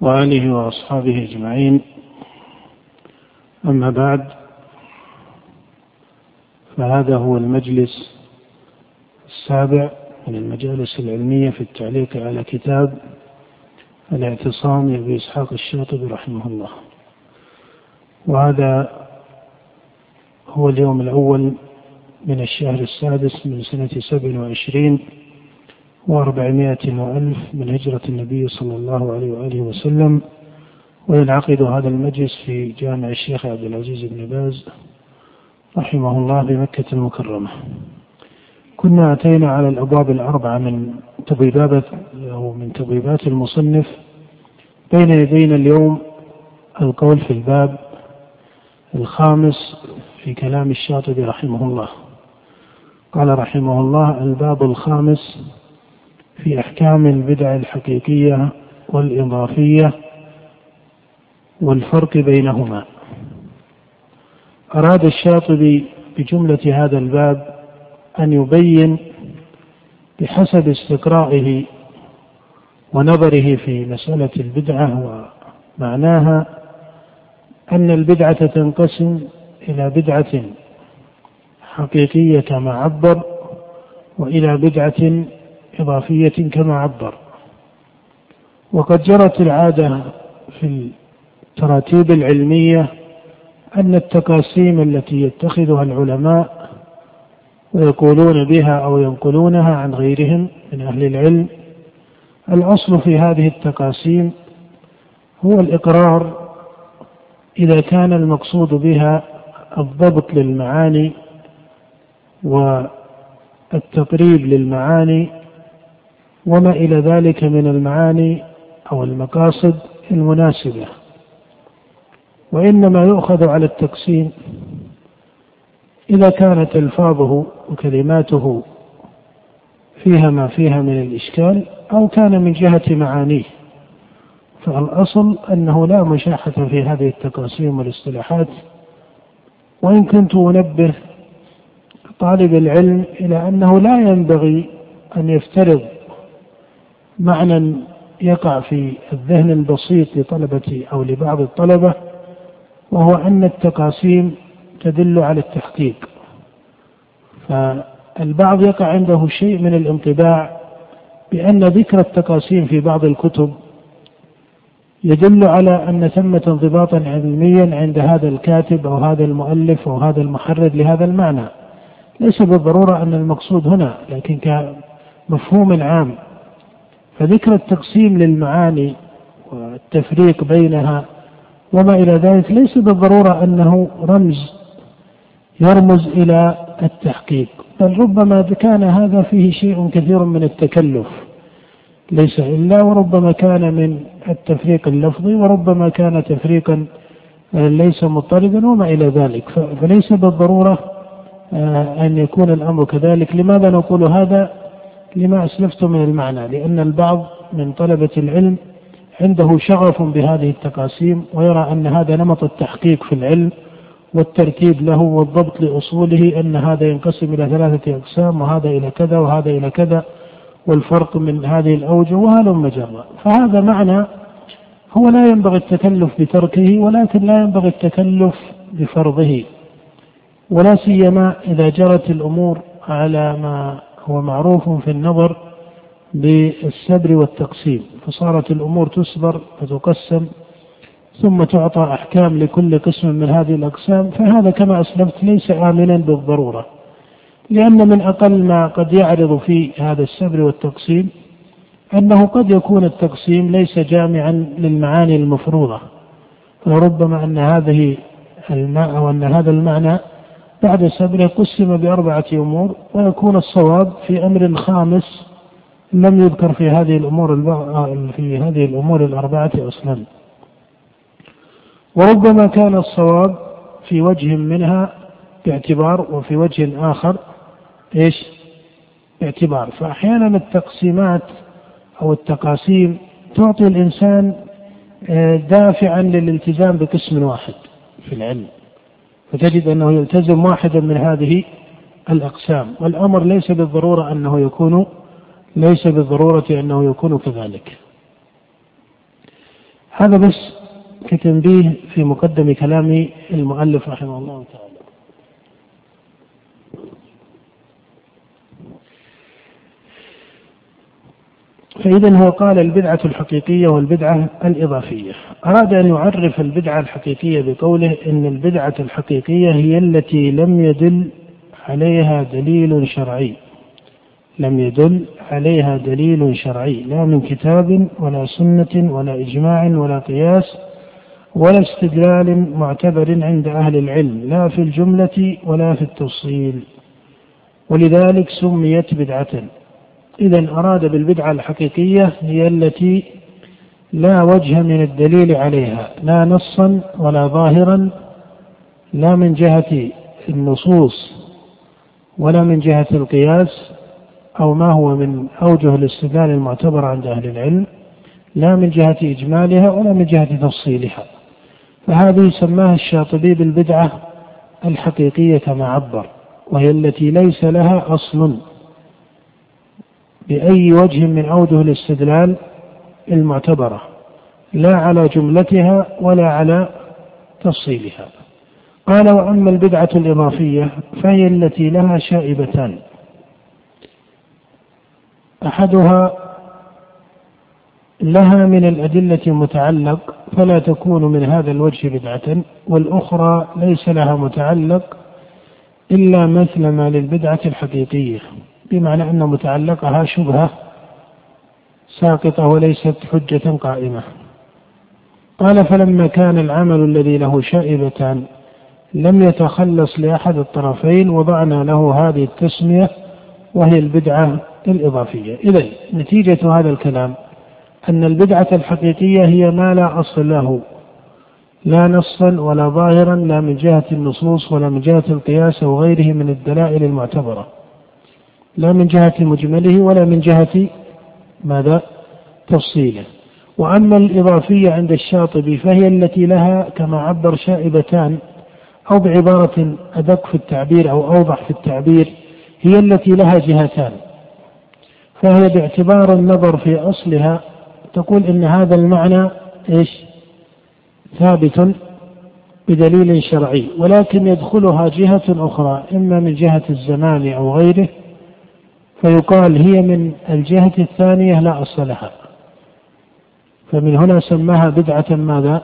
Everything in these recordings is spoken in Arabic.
وآله وأصحابه أجمعين. أما بعد فهذا هو المجلس السابع من المجالس العلمية في التعليق على كتاب الاعتصام لأبي إسحاق الشاطبي رحمه الله. وهذا هو اليوم الأول من الشهر السادس من سنة سبع وعشرين وأربعمائة وألف من هجرة النبي صلى الله عليه وآله وسلم. وينعقد هذا المجلس في جامع الشيخ عبد العزيز بن باز رحمه الله بمكة المكرمة. كنا أتينا على الأبواب الأربعة من تبويبات أو من تبويبات المصنف. بين يدينا اليوم القول في الباب الخامس في كلام الشاطبي رحمه الله. قال رحمه الله الباب الخامس في أحكام البدع الحقيقية والإضافية والفرق بينهما. أراد الشاطبي بجملة هذا الباب أن يبين بحسب استقرائه ونظره في مسألة البدعة ومعناها أن البدعة تنقسم إلى بدعة حقيقية كما عبر وإلى بدعة إضافية كما عبر. وقد جرت العادة في التراتيب العلمية أن التقاسيم التي يتخذها العلماء ويقولون بها أو ينقلونها عن غيرهم من أهل العلم الأصل في هذه التقاسيم هو الإقرار إذا كان المقصود بها الضبط للمعاني والتقريب للمعاني وما إلى ذلك من المعاني أو المقاصد المناسبة. وإنما يؤخذ على التقسيم إذا كانت ألفاظه وكلماته فيها ما فيها من الإشكال أو كان من جهة معانيه فالأصل أنه لا مشاحة في هذه التقاسيم والاصطلاحات. وإن كنت أنبه طالب العلم إلى أنه لا ينبغي أن يفترض معنى يقع في الذهن البسيط لطلبة أو لبعض الطلبة وهو أن التقاسيم تدل على التحقيق. فالبعض يقع عنده شيء من الانطباع بأن ذكر التقاسيم في بعض الكتب يدل على أن ثمة انضباطا علميا عند هذا الكاتب أو هذا المؤلف أو هذا المحرر لهذا المعنى. ليس بالضرورة أن المقصود هنا لكن كمفهوم عام فذكر التقسيم للمعاني والتفريق بينها وما إلى ذلك ليس بالضرورة أنه رمز يرمز إلى التحقيق بل ربما كان هذا فيه شيء كثير من التكلف ليس إلا وربما كان من التفريق اللفظي وربما كان تفريقا ليس مضطردا وما إلى ذلك. فليس بالضرورة آه، أن يكون الأمر كذلك. لماذا نقول هذا؟ لما أسلفت من المعنى لأن البعض من طلبة العلم عنده شغف بهذه التقاسيم ويرى أن هذا نمط التحقيق في العلم والترتيب له والضبط لأصوله أن هذا ينقسم إلى ثلاثة أقسام وهذا إلى كذا وهذا إلى كذا والفرق من هذه الأوجه وهلم جرا فهذا معنى هو لا ينبغي التكلف بتركه ولكن لا ينبغي التكلف بفرضه ولا سيما إذا جرت الأمور على ما هو معروف في النظر بالسبر والتقسيم فصارت الأمور تسبر وتقسم ثم تعطى أحكام لكل قسم من هذه الأقسام فهذا كما أسلفت ليس آمنا بالضرورة لأن من أقل ما قد يعرض في هذا السبر والتقسيم أنه قد يكون التقسيم ليس جامعا للمعاني المفروضة وربما أن هذه الماء أو أن هذا المعنى بعد سبره قسم بأربعة أمور ويكون الصواب في أمر خامس لم يذكر في هذه الأمور في هذه الأمور الأربعة أصلا. وربما كان الصواب في وجه منها باعتبار وفي وجه آخر إيش؟ باعتبار. فأحيانا التقسيمات أو التقاسيم تعطي الإنسان آه، دافعا للالتزام بقسم واحد في العلم. فتجد أنه يلتزم واحدا من هذه الأقسام. والأمر ليس بالضرورة أنه يكون ليس بالضرورة أنه يكون كذلك. هذا بس كتنبيه في مقدم كلام المؤلف رحمه الله تعالى. فإذا هو قال البدعة الحقيقية والبدعة الإضافية. أراد أن يعرف البدعة الحقيقية بقوله إن البدعة الحقيقية هي التي لم يدل عليها دليل شرعي. لم يدل عليها دليل شرعي. لا من كتاب ولا سنة ولا إجماع ولا قياس ولا استدلال معتبر عند أهل العلم لا في الجملة ولا في التفصيل. ولذلك سميت بدعة. إذا أراد بالبدعة الحقيقية هي التي لا وجه من الدليل عليها لا نصا ولا ظاهرا لا من جهة النصوص ولا من جهة القياس أو ما هو من أوجه الاستدلال المعتبر عند أهل العلم لا من جهة إجمالها ولا من جهة تفصيلها. فهذه سماها الشاطبي بالبدعة الحقيقية كما عبر وهي التي ليس لها أصل بأي وجه من أوجه الاستدلال المعتبرة لا على جملتها ولا على تفصيلها. قال وأما البدعة الإضافية فهي التي لها شائبتان. أحدها لها من الأدلة متعلق فلا تكون من هذا الوجه بدعة والأخرى ليس لها متعلق إلا مثل ما للبدعة الحقيقية. بمعنى أن متعلقها شبهة ساقطة وليست حجة قائمة. قال فلما كان العمل الذي له شائبتان لم يتخلص لأحد الطرفين وضعنا له هذه التسمية وهي البدعة الإضافية. إذا نتيجة هذا الكلام أن البدعة الحقيقية هي ما لا أصل له لا نصا ولا ظاهرا لا من جهة النصوص ولا من جهة القياس أو غيره من الدلائل المعتبرة. لا من جهة مجمله ولا من جهة ماذا؟ تفصيله. وأما الإضافية عند الشاطبي فهي التي لها كما عبر شائبتان أو بعبارة أدق في التعبير أو أوضح في التعبير هي التي لها جهتان. فهي باعتبار النظر في أصلها تقول إن هذا المعنى إيش؟ ثابت بدليل شرعي ولكن يدخلها جهة أخرى إما من جهة الزمان أو غيره فيقال هي من الجهة الثانية لا أصل لها فمن هنا سماها بدعة ماذا؟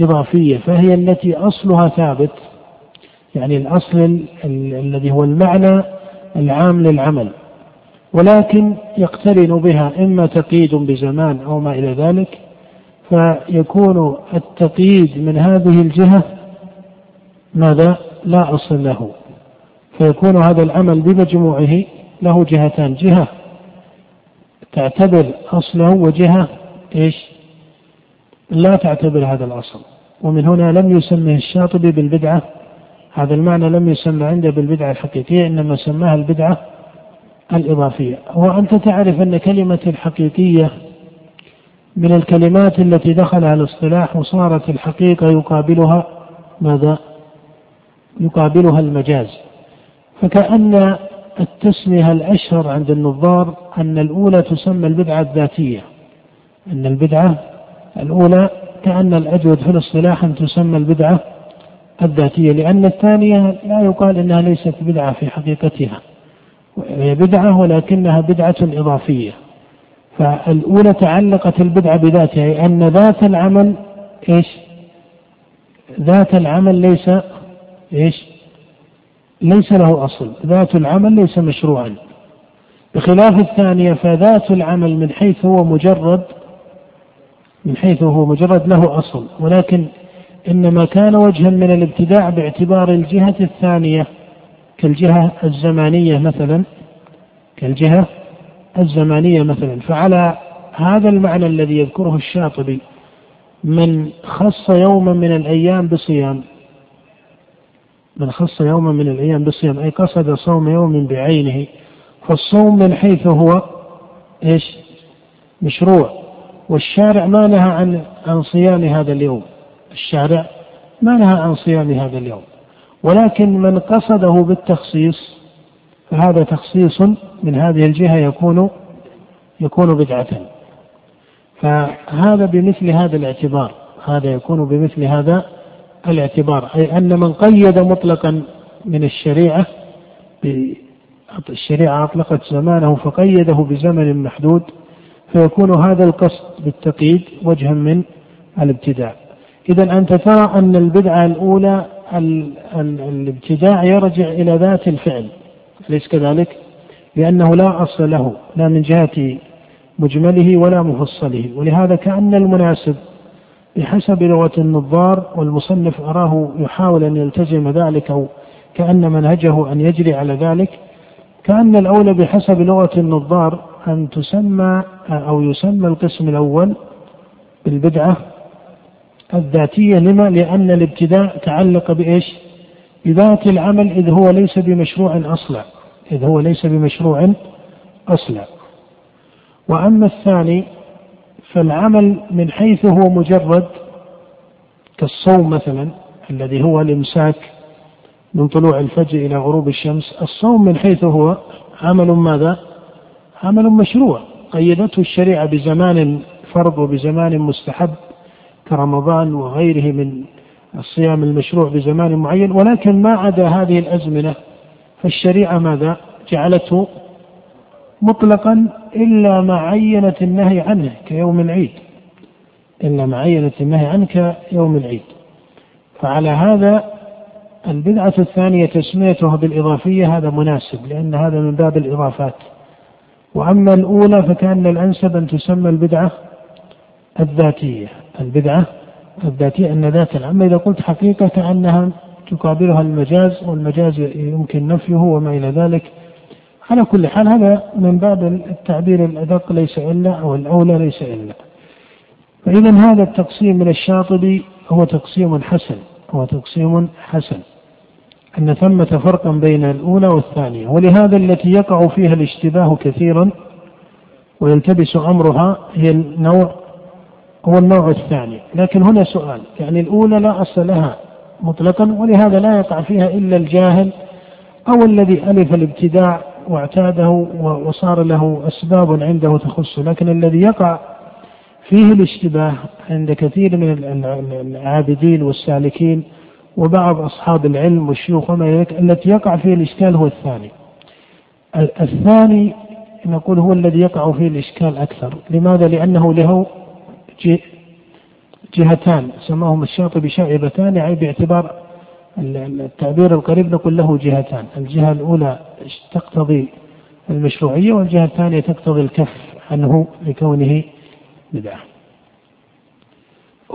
إضافية فهي التي أصلها ثابت يعني الأصل الذي هو المعنى العام للعمل ولكن يقترن بها إما تقييد بزمان أو ما إلى ذلك فيكون التقييد من هذه الجهة ماذا؟ لا أصل له فيكون هذا العمل بمجموعه له جهتان. جهة تعتبر أصله وجهة إيش؟ لا تعتبر هذا الأصل. ومن هنا لم يسمه الشاطبي بالبدعة. هذا المعنى لم يسمى عنده بالبدعة الحقيقية إنما سماها البدعة الإضافية. وأنت تعرف أن كلمة الحقيقية من الكلمات التي دخلها الاصطلاح وصارت الحقيقة يقابلها ماذا؟ يقابلها المجاز. فكأن التسمية الأشهر عند النظار أن الأولى تسمى البدعة الذاتية. أن البدعة الأولى كأن الأجود في الاصطلاح أن تسمى البدعة الذاتية لأن الثانية لا يقال أنها ليست بدعة في حقيقتها. هي بدعة ولكنها بدعة إضافية. فالأولى تعلقت البدعة بذاتها أي أن ذات العمل إيش؟ ذات العمل ليس إيش؟ ليس له أصل. ذات العمل ليس مشروعا. بخلاف الثانية فذات العمل من حيث هو مجرد من حيث هو مجرد له أصل. ولكن إنما كان وجها من الابتداع باعتبار الجهة الثانية كالجهة الزمانية مثلا كالجهة الزمانية مثلا. فعلى هذا المعنى الذي يذكره الشاطبي من خص يوما من الأيام بصيام من خص يوما من الأيام بالصيام أي قصد صوم يوم بعينه فالصوم من حيث هو إيش؟ مشروع. والشارع ما نهى عن عن صيام هذا اليوم. الشارع ما نهى عن صيام هذا اليوم. ولكن من قصده بالتخصيص فهذا تخصيص من هذه الجهة يكون يكون بدعة. فهذا بمثل هذا الاعتبار. هذا يكون بمثل هذا الاعتبار أي أن من قيد مطلقا من الشريعة الشريعة أطلقت زمانه فقيده بزمن محدود فيكون هذا القصد بالتقييد وجها من الابتداع إذا أنت ترى أن البدعة الأولى الابتداع يرجع إلى ذات الفعل أليس كذلك؟ لأنه لا أصل له لا من جهة مجمله ولا مفصله ولهذا كأن المناسب بحسب لغة النظار والمصنف أراه يحاول أن يلتزم ذلك أو كأن منهجه أن يجري على ذلك كأن الأولى بحسب لغة النظار أن تسمى أو يسمى القسم الأول بالبدعة الذاتية لما؟ لأن الابتداء تعلق بإيش؟ بذات العمل إذ هو ليس بمشروع أصلا إذ هو ليس بمشروع أصلا وأما الثاني فالعمل من حيث هو مجرد كالصوم مثلا الذي هو الإمساك من طلوع الفجر إلى غروب الشمس الصوم من حيث هو عمل ماذا؟ عمل مشروع قيدته الشريعة بزمان فرض وبزمان مستحب كرمضان وغيره من الصيام المشروع بزمان معين ولكن ما عدا هذه الأزمنة فالشريعة ماذا؟ جعلته مطلقا إلا ما عينت النهي عنه كيوم العيد. إلا ما عينت النهي عنه كيوم العيد. فعلى هذا البدعة الثانية تسميتها بالإضافية هذا مناسب لأن هذا من باب الإضافات. وأما الأولى فكأن الأنسب أن تسمى البدعة الذاتية. البدعة الذاتية أن ذات أما إذا قلت حقيقة كأنها تقابلها المجاز والمجاز يمكن نفيه وما إلى ذلك. على كل حال هذا من باب التعبير الأدق ليس إلا أو الأولى ليس إلا. فإذا هذا التقسيم من الشاطبي هو تقسيم حسن هو تقسيم حسن. أن ثمة فرقا بين الأولى والثانية. ولهذا التي يقع فيها الاشتباه كثيرا ويلتبس أمرها هي النوع هو النوع الثاني. لكن هنا سؤال يعني الأولى لا أصل لها مطلقا ولهذا لا يقع فيها إلا الجاهل أو الذي ألف الابتداع واعتاده وصار له أسباب عنده تخصه لكن الذي يقع فيه الاشتباه عند كثير من العابدين والسالكين وبعض أصحاب العلم والشيوخ وما ذلك التي يقع فيه الإشكال هو الثاني الثاني نقول هو الذي يقع فيه الإشكال أكثر لماذا؟ لأنه له جهتان سماهما الشاطبي شائبتان يعني باعتبار التعبير القريب نقول له جهتان. الجهة الأولى تقتضي المشروعية والجهة الثانية تقتضي الكف عنه لكونه بدعة.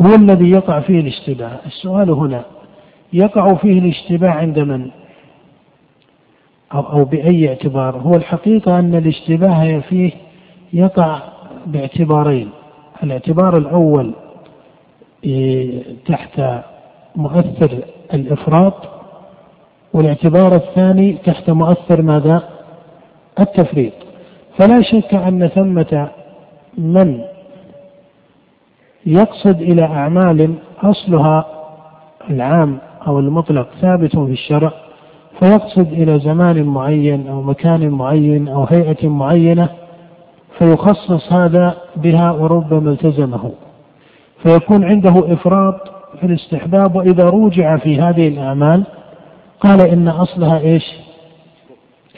هو الذي يقع فيه الاشتباه. السؤال هنا يقع فيه الاشتباه عند من؟ أو, أو بأي اعتبار؟ هو الحقيقة أن الاشتباه فيه يقع باعتبارين. الاعتبار الأول إيه، تحت مؤثر الإفراط والاعتبار الثاني تحت مؤثر ماذا؟ التفريط فلا شك أن ثمة من يقصد إلى أعمال أصلها العام أو المطلق ثابت في الشرع فيقصد إلى زمان معين أو مكان معين أو هيئة معينة فيخصص هذا بها وربما التزمه فيكون عنده إفراط في الاستحباب وإذا روجع في هذه الأعمال قال إن أصلها إيش؟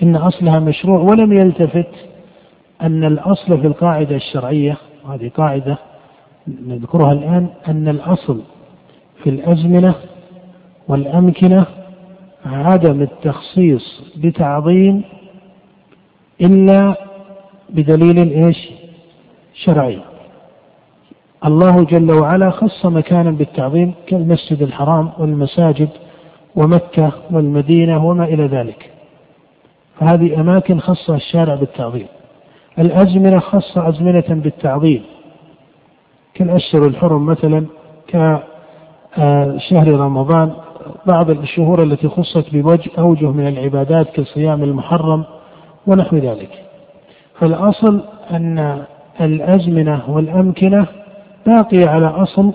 إن أصلها مشروع ولم يلتفت أن الأصل في القاعدة الشرعية وهذه قاعدة نذكرها الآن أن الأصل في الأزمنة والأمكنة عدم التخصيص بتعظيم إلا بدليل إيش؟ شرعي. الله جل وعلا خص مكانا بالتعظيم كالمسجد الحرام والمساجد ومكة والمدينة وما إلى ذلك. فهذه أماكن خصها الشارع بالتعظيم. الأزمنة خص أزمنة بالتعظيم. كالأشهر الحرم مثلا كشهر رمضان بعض الشهور التي خصت بوجه أوجه من العبادات كصيام المحرم ونحو ذلك. فالأصل أن الأزمنة والأمكنة باقية على أصل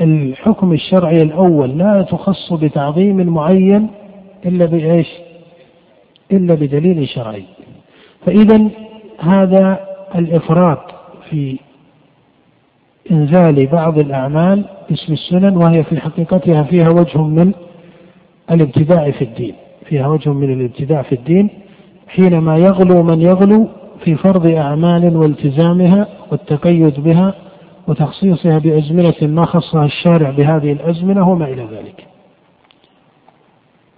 الحكم الشرعي الأول لا تخص بتعظيم معين إلا بإيش؟ إلا بدليل شرعي. فإذا هذا الإفراط في إنزال بعض الأعمال باسم السنن وهي في حقيقتها فيها وجه من الابتداع في الدين فيها وجه من الابتداع في الدين حينما يغلو من يغلو في فرض أعمال والتزامها والتقيد بها وتخصيصها بأزمنة ما خصها الشارع بهذه الأزمنة وما إلى ذلك.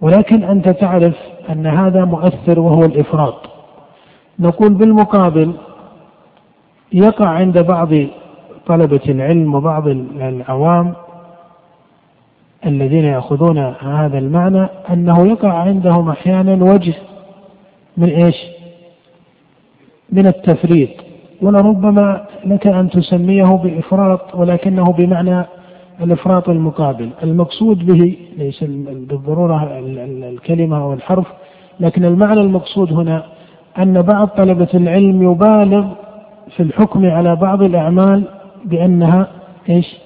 ولكن أنت تعرف أن هذا مؤثر وهو الإفراط. نقول بالمقابل يقع عند بعض طلبة العلم وبعض العوام الذين يأخذون هذا المعنى أنه يقع عندهم أحيانا وجه من إيش؟ من التفريط. ولربما لك أن تسميه بإفراط ولكنه بمعنى الإفراط المقابل. المقصود به ليس بالضرورة الكلمة أو الحرف لكن المعنى المقصود هنا أن بعض طلبة العلم يبالغ في الحكم على بعض الأعمال بأنها إيش؟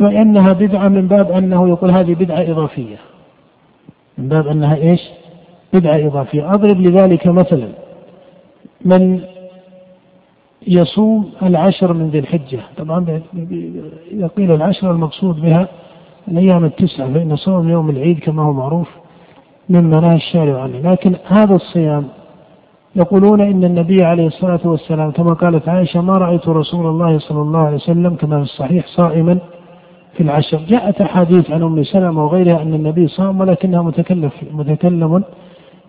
بأنها بدعة من باب أنه يقول هذه بدعة إضافية. من باب أنها إيش؟ بدعة إضافية. أضرب لذلك مثلا من يصوم العشر من ذي الحجة. طبعا إذا قيل العشر المقصود بها الأيام التسعة فإن صوم يوم العيد كما هو معروف مما نهى الشارع عنه. لكن هذا الصيام يقولون إن النبي عليه الصلاة والسلام كما قالت عائشة ما رأيت رسول الله صلى الله عليه وسلم كما في الصحيح صائما في العشر. جاءت أحاديث عن أم سلمة وغيرها أن النبي صام ولكنها متكلم متكلم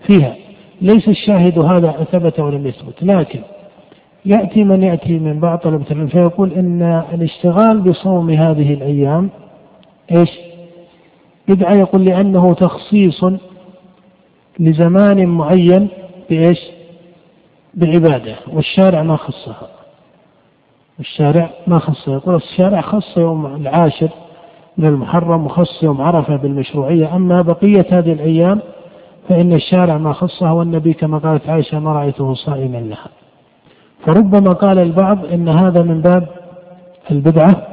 فيها. ليس الشاهد هذا ثبت ولم يثبت لكن يأتي من يأتي من بعض طلبة العلم. فيقول إن الاشتغال بصوم هذه الأيام إيش؟ بدعة يقول لأنه تخصيص لزمان معين بإيش؟ بعبادة والشارع ما خصها. الشارع ما خصها. يقول الشارع خص يوم العاشر من المحرم وخص يوم عرفة بالمشروعية. أما بقية هذه الأيام فإن الشارع ما خصها والنبي كما قالت عائشة ما رأيته صائما لها. فربما قال البعض إن هذا من باب البدعة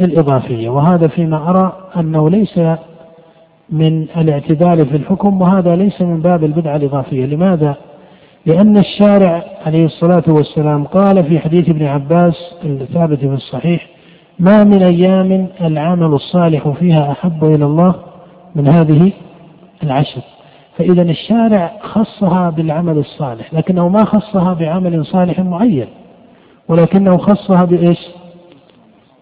الإضافية وهذا فيما أرى أنه ليس من الاعتدال في الحكم وهذا ليس من باب البدعة الإضافية لماذا؟ لأن الشارع عليه الصلاة والسلام قال في حديث ابن عباس الثابت في الصحيح ما من أيام العمل الصالح فيها أحب إلى الله من هذه العشر فإذا الشارع خصها بالعمل الصالح لكنه ما خصها بعمل صالح معين ولكنه خصها بإيش؟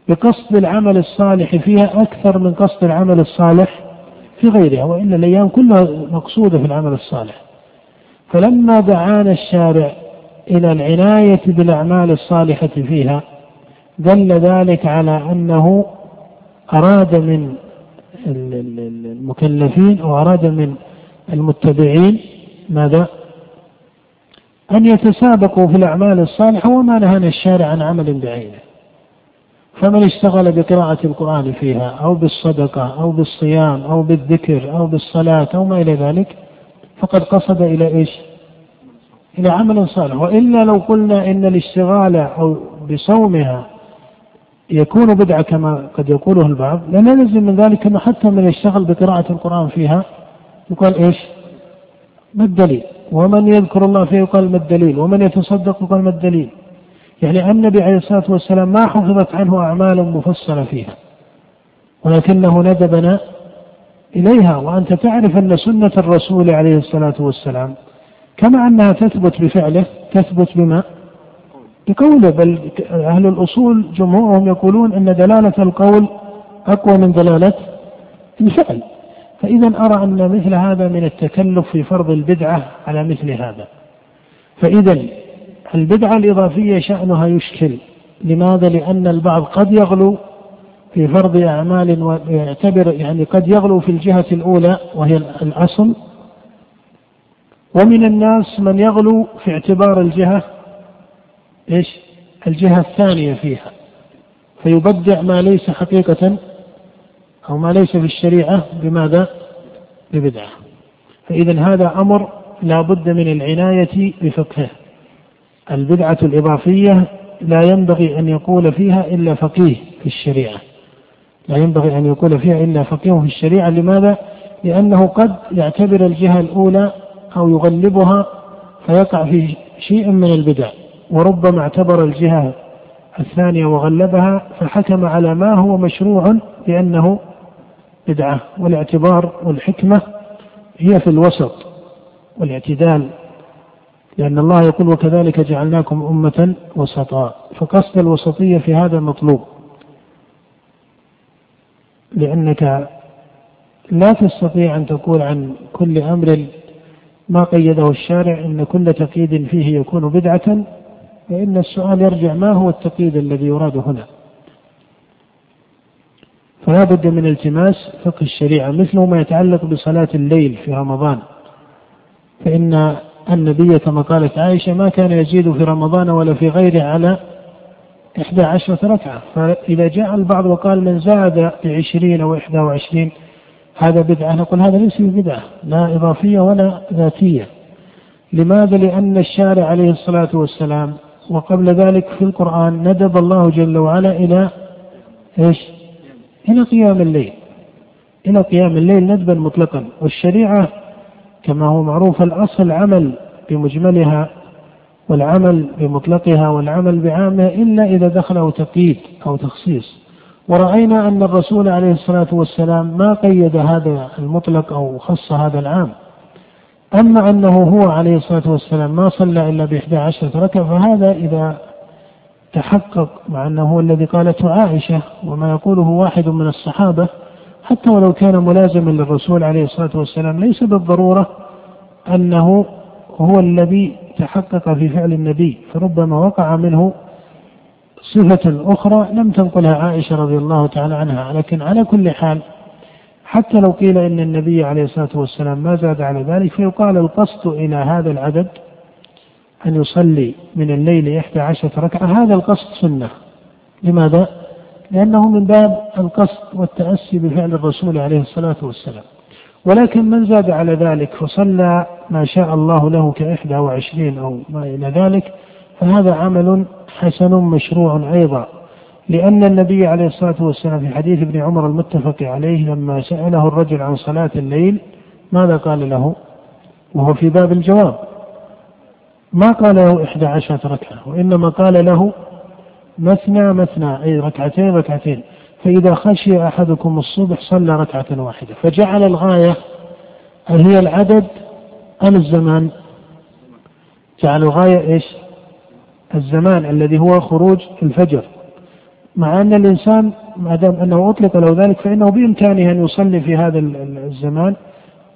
بقصد العمل الصالح فيها أكثر من قصد العمل الصالح في غيرها وإلا الأيام كلها مقصودة في العمل الصالح. فلما دعانا الشارع إلى العناية بالأعمال الصالحة فيها دل ذلك على أنه أراد من المكلفين أو أراد من المتبعين ماذا؟ أن يتسابقوا في الأعمال الصالحة وما نهانا الشارع عن عمل بعينه. فمن اشتغل بقراءة القرآن فيها أو بالصدقة أو بالصيام أو بالذكر أو بالصلاة أو ما إلى ذلك فقد قصد إلى إيش؟ إلى عمل صالح وإلا لو قلنا إن الاشتغال أو بصومها يكون بدعة كما قد يقوله البعض لا نلزم من ذلك أنه حتى من يشتغل بقراءة القرآن فيها يقال إيش؟ ما الدليل؟ ومن يذكر الله فيه يقال ما الدليل؟ ومن يتصدق يقال ما الدليل؟ يعني النبي عليه الصلاة والسلام ما حفظت عنه اعمال مفصلة فيها ولكنه ندبنا إليها وأنت تعرف أن سنة الرسول عليه الصلاة والسلام كما أنها تثبت بفعله تثبت بما؟ بقوله بل أهل الأصول جمهورهم يقولون أن دلالة القول أقوى من دلالة الفعل فإذا أرى أن مثل هذا من التكلف في فرض البدعة على مثل هذا فإذا البدعة الإضافية شأنها يشكل لماذا؟ لأن البعض قد يغلو في فرض أعمال ويعتبر يعني قد يغلو في الجهة الأولى وهي الأصل ومن الناس من يغلو في اعتبار الجهة إيش؟ الجهة الثانية فيها فيبدع ما ليس حقيقة أو ما ليس في الشريعة بماذا؟ ببدعة. فإذا هذا أمر لا بد من العناية بفقهه. البدعة الإضافية لا ينبغي أن يقول فيها إلا فقيه في الشريعة. لا ينبغي أن يقول فيها إلا فقيه في الشريعة. لماذا؟ لأنه قد يعتبر الجهة الأولى أو يغلبها فيقع في شيء من البدع. وربما اعتبر الجهة الثانية وغلبها فحكم على ما هو مشروع بأنه بدعة والاعتبار والحكمة هي في الوسط والاعتدال لأن الله يقول وكذلك جعلناكم أمة وسطا. فقصد الوسطية في هذا مطلوب لأنك لا تستطيع أن تقول عن كل أمر ما قيده الشارع أن كل تقييد فيه يكون بدعة فإن السؤال يرجع ما هو التقييد الذي يراد هنا؟ فلا بد من التماس فقه الشريعة مثل ما يتعلق بصلاة الليل في رمضان فإن النبي كما قالت عائشة ما كان يزيد في رمضان ولا في غيره على إحدى عشرة ركعة فإذا جاء البعض وقال من زاد بعشرين أو إحدى وعشرين هذا بدعة نقول هذا ليس بدعة لا إضافية ولا ذاتية لماذا؟ لأن الشارع عليه الصلاة والسلام وقبل ذلك في القرآن ندب الله جل وعلا إلى إيش؟ إلى قيام الليل. إلى قيام الليل ندبا مطلقا. والشريعة كما هو معروف الأصل عمل بمجملها والعمل بمطلقها والعمل بعامها إلا إذا دخله تقييد أو تخصيص. ورأينا أن الرسول عليه الصلاة والسلام ما قيد هذا المطلق أو خص هذا العام. أما أنه هو عليه الصلاة والسلام ما صلى إلا بإحدى عشرة ركعة فهذا إذا تحقق مع أنه هو الذي قالته عائشة وما يقوله واحد من الصحابة حتى ولو كان ملازما للرسول عليه الصلاة والسلام ليس بالضرورة أنه هو الذي تحقق في فعل النبي فربما وقع منه صفة أخرى لم تنقلها عائشة رضي الله تعالى عنها لكن على كل حال حتى لو قيل إن النبي عليه الصلاة والسلام ما زاد على ذلك فيقال القصد إلى هذا العدد أن يصلي من الليل إحدى عشرة ركعة. هذا القصد سنة. لماذا؟ لأنه من باب القصد والتأسي بفعل الرسول عليه الصلاة والسلام. ولكن من زاد على ذلك فصلى ما شاء الله له كإحدى وعشرين أو ما إلى ذلك فهذا عمل حسن مشروع أيضا. لأن النبي عليه الصلاة والسلام في حديث ابن عمر المتفق عليه لما سأله الرجل عن صلاة الليل ماذا قال له؟ وهو في باب الجواب. ما قال له إحدى عشرة ركعة وإنما قال له مثنى مثنى أي ركعتين ركعتين. فإذا خشي أحدكم الصبح صلى ركعة واحدة. فجعل الغاية هل هي العدد أم الزمان؟ جعل الغاية إيش؟ الزمان الذي هو خروج الفجر. مع أن الإنسان ما دام أنه أطلق له ذلك فإنه بإمكانه أن يصلي في هذا الزمان.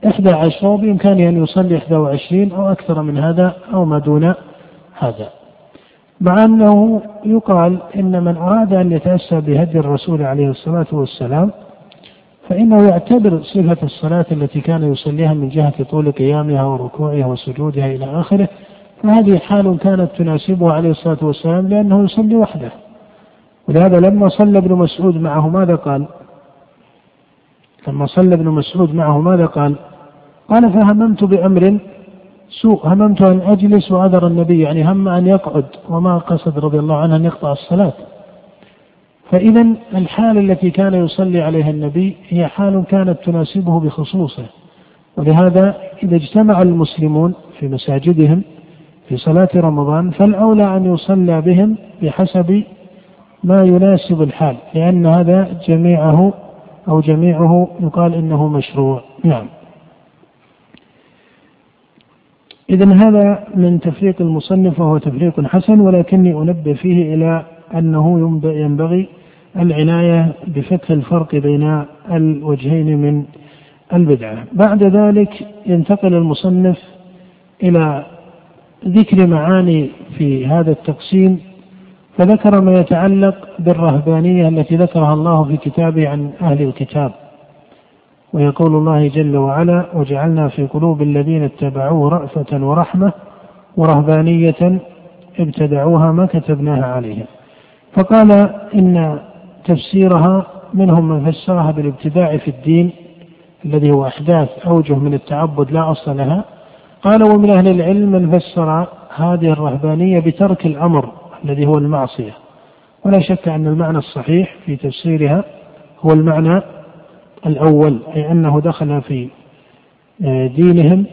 إحدى عشر وبإمكانه أن يصلي إحدى وعشرين أو أكثر من هذا أو ما دون هذا مع أنه يقال إن من أراد أن يتأسى بهدي الرسول عليه الصلاة والسلام فإنه يعتبر صفة الصلاة التي كان يصليها من جهة طول قيامها وركوعها وسجودها إلى آخره فهذه حال كانت تناسبه عليه الصلاة والسلام لأنه يصلي وحده ولهذا لما صلى ابن مسعود معه ماذا قال؟ لما صلى ابن مسعود معه ماذا قال؟ قال فهممت بأمر سوء هممت أن أجلس وأذر النبي يعني هم أن يقعد وما قصد رضي الله عنه أن يقطع الصلاة فإذا الحال التي كان يصلي عليها النبي هي حال كانت تناسبه بخصوصه ولهذا إذا اجتمع المسلمون في مساجدهم في صلاة رمضان فالأولى أن يصلى بهم بحسب ما يناسب الحال لأن هذا جميعه أو جميعه يقال إنه مشروع. نعم. إذا هذا من تفريق المصنف وهو تفريق حسن ولكني أنبه فيه إلى أنه ينبغي العناية بفتح الفرق بين الوجهين من البدعة. بعد ذلك ينتقل المصنف إلى ذكر معاني في هذا التقسيم فذكر ما يتعلق بالرهبانية التي ذكرها الله في كتابه عن أهل الكتاب. ويقول الله جل وعلا وجعلنا في قلوب الذين اتبعوه رأفة ورحمة ورهبانية ابتدعوها ما كتبناها عليهم. فقال إن تفسيرها منهم من فسرها بالابتداع في الدين الذي هو أحداث أوجه من التعبد لا أصل لها قال ومن أهل العلم من فسر هذه الرهبانية بترك الأمر الذي هو المعصية. ولا شك أن المعنى الصحيح في تفسيرها هو المعنى الأول أي أنه دخل في آه، دينهم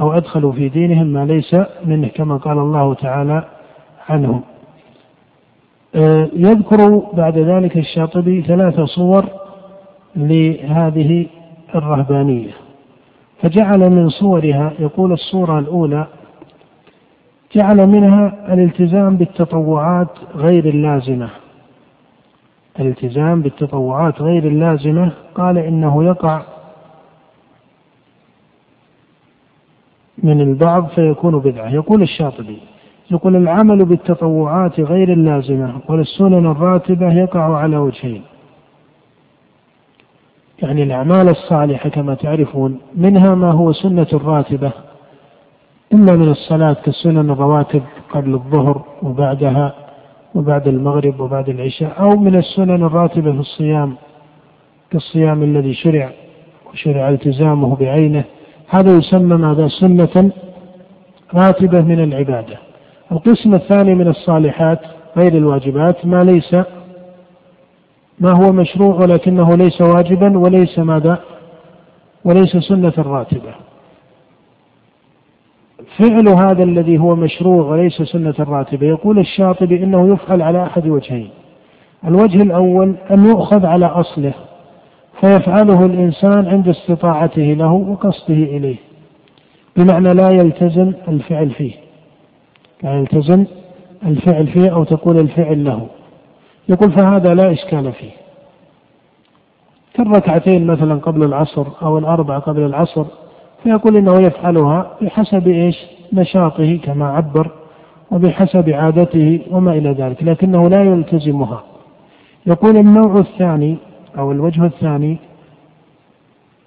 أو أدخلوا في دينهم ما ليس منه كما قال الله تعالى عنهم آه، يذكر بعد ذلك الشاطبي ثلاث صور لهذه الرهبانية. فجعل من صورها يقول الصورة الأولى جعل منها الالتزام بالتطوعات غير اللازمة. الالتزام بالتطوعات غير اللازمة. قال إنه يقع من البعض فيكون بدعة. يقول الشاطبي يقول العمل بالتطوعات غير اللازمة والسنن الراتبة يقع على وجهين. يعني الأعمال الصالحة كما تعرفون منها ما هو سنة راتبة إما من الصلاة كالسنن الرواتب قبل الظهر وبعدها وبعد المغرب وبعد العشاء أو من السنن الراتبة في الصيام كالصيام الذي شرع وشرع التزامه بعينه. هذا يسمى ماذا؟ سنة راتبة من العبادة. القسم الثاني من الصالحات غير الواجبات ما ليس ما هو مشروع ولكنه ليس واجبا وليس ماذا؟ وليس سنة راتبة. فعل هذا الذي هو مشروع وليس سنة راتبة يقول الشاطبي إنه يفعل على أحد وجهين. الوجه الأول أن يؤخذ على أصله فيفعله الإنسان عند استطاعته له وقصده إليه. بمعنى لا يلتزم الفعل فيه. لا يلتزم الفعل فيه أو تقول الفعل له. يقول فهذا لا إشكال فيه. كالركعتين مثلا قبل العصر أو الأربعة قبل العصر فيقول إنه يفعلها بحسب إيش؟ نشاطه كما عبر وبحسب عادته وما إلى ذلك لكنه لا يلتزمها. يقول النوع الثاني أو الوجه الثاني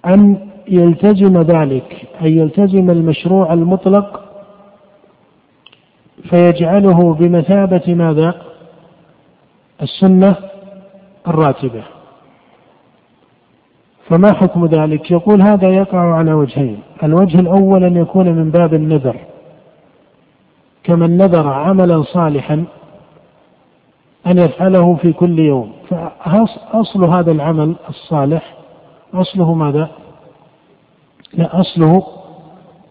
أن يلتزم ذلك أن يلتزم المشروع المطلق فيجعله بمثابة ماذا؟ السنة الراتبة. فما حكم ذلك؟ يقول هذا يقع على وجهين، الوجه الأول أن يكون من باب النذر. كمن نذر عملا صالحا أن يفعله في كل يوم. فأصل هذا العمل الصالح أصله ماذا؟ لا أصله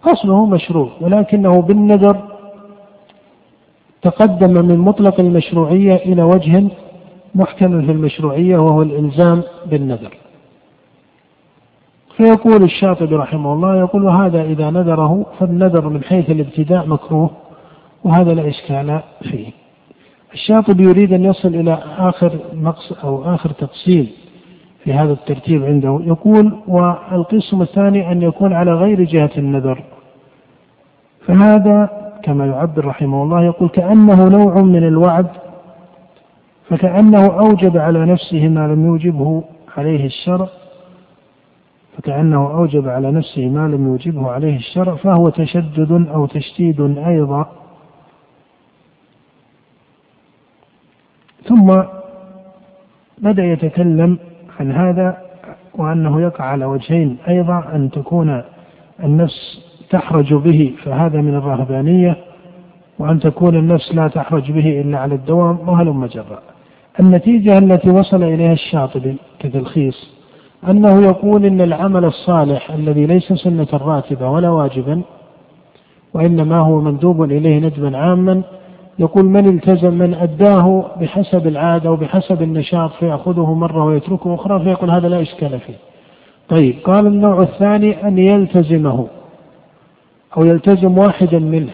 أصله مشروع. ولكنه بالنذر تقدم من مطلق المشروعية إلى وجه محكم في المشروعية وهو الإلزام بالنذر. فيقول الشاطبي رحمه الله يقول وهذا إذا نذره فالنذر من حيث الابتداء مكروه وهذا لا إشكال فيه. الشاطبي يريد أن يصل إلى آخر نقص أو آخر تفصيل في هذا الترتيب عنده. يقول والقسم الثاني أن يكون على غير جهة النذر. فهذا كما يعبر رحمه الله يقول كأنه نوع من الوعد فكأنه أوجب على نفسه ما لم يوجبه عليه الشرع فكأنه أوجب على نفسه ما لم يوجبه عليه الشرع فهو تشدد أو تشديد أيضا. ثم بدأ يتكلم عن هذا وأنه يقع على وجهين أيضا أن تكون النفس تحرج به فهذا من الرهبانية وأن تكون النفس لا تحرج به إلا على الدوام وهلم جرا النتيجة التي وصل إليها الشاطبي كتلخيص أنه يقول إن العمل الصالح الذي ليس سنة راتبة ولا واجبا وإنما هو مندوب إليه ندبا عاما يقول من التزم من أداه بحسب العادة وبحسب النشاط فيأخذه مرة ويتركه أخرى فيقول هذا لا إشكال فيه. طيب قال النوع الثاني أن يلتزمه أو يلتزم واحدا منه.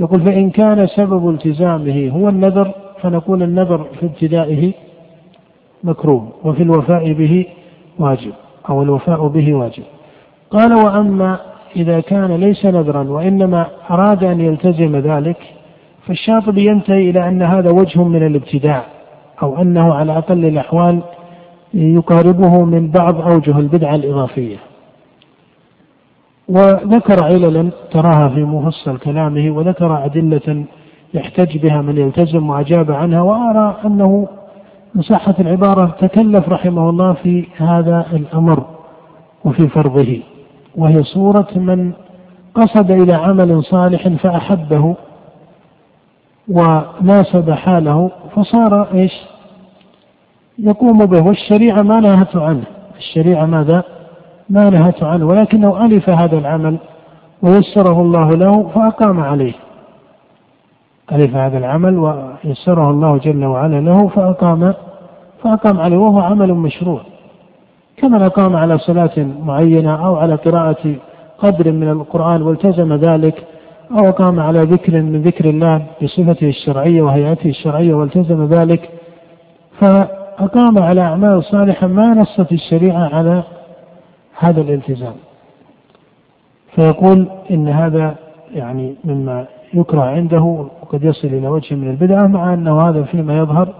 يقول فإن كان سبب التزامه هو النذر فنقول النذر في ابتدائه مكروه وفي الوفاء به واجب أو الوفاء به واجب. قال وأما إذا كان ليس نذرا وإنما أراد أن يلتزم ذلك فالشاطبي ينتهي إلى أن هذا وجه من الابتداع أو أنه على أقل الأحوال يقاربه من بعض أوجه البدعة الإضافية. وذكر عللا تراها في مفصل كلامه وذكر أدلة يحتج بها من يلتزم وأجاب عنها وأرى أنه إن صحة العبارة تكلف رحمه الله في هذا الأمر وفي فرضه وهي صورة من قصد إلى عمل صالح فأحبه وناسب حاله فصار إيش؟ يقوم به والشريعة ما نهته عنه الشريعة ماذا؟ ما نهته عنه ولكنه ألف هذا العمل ويسره الله له فأقام عليه ألف هذا العمل ويسره الله جل وعلا له فأقام فأقام عليه وهو عمل مشروع. كمن أقام على صلاة معينة أو على قراءة قدر من القرآن والتزم ذلك أو أقام على ذكر من ذكر الله بصفته الشرعية وهيئته الشرعية والتزم ذلك. فأقام على أعمال صالحة ما نصت الشريعة على هذا الالتزام. فيقول إن هذا يعني مما يكره عنده وقد يصل إلى وجه من البدعة مع أنه هذا فيما يظهر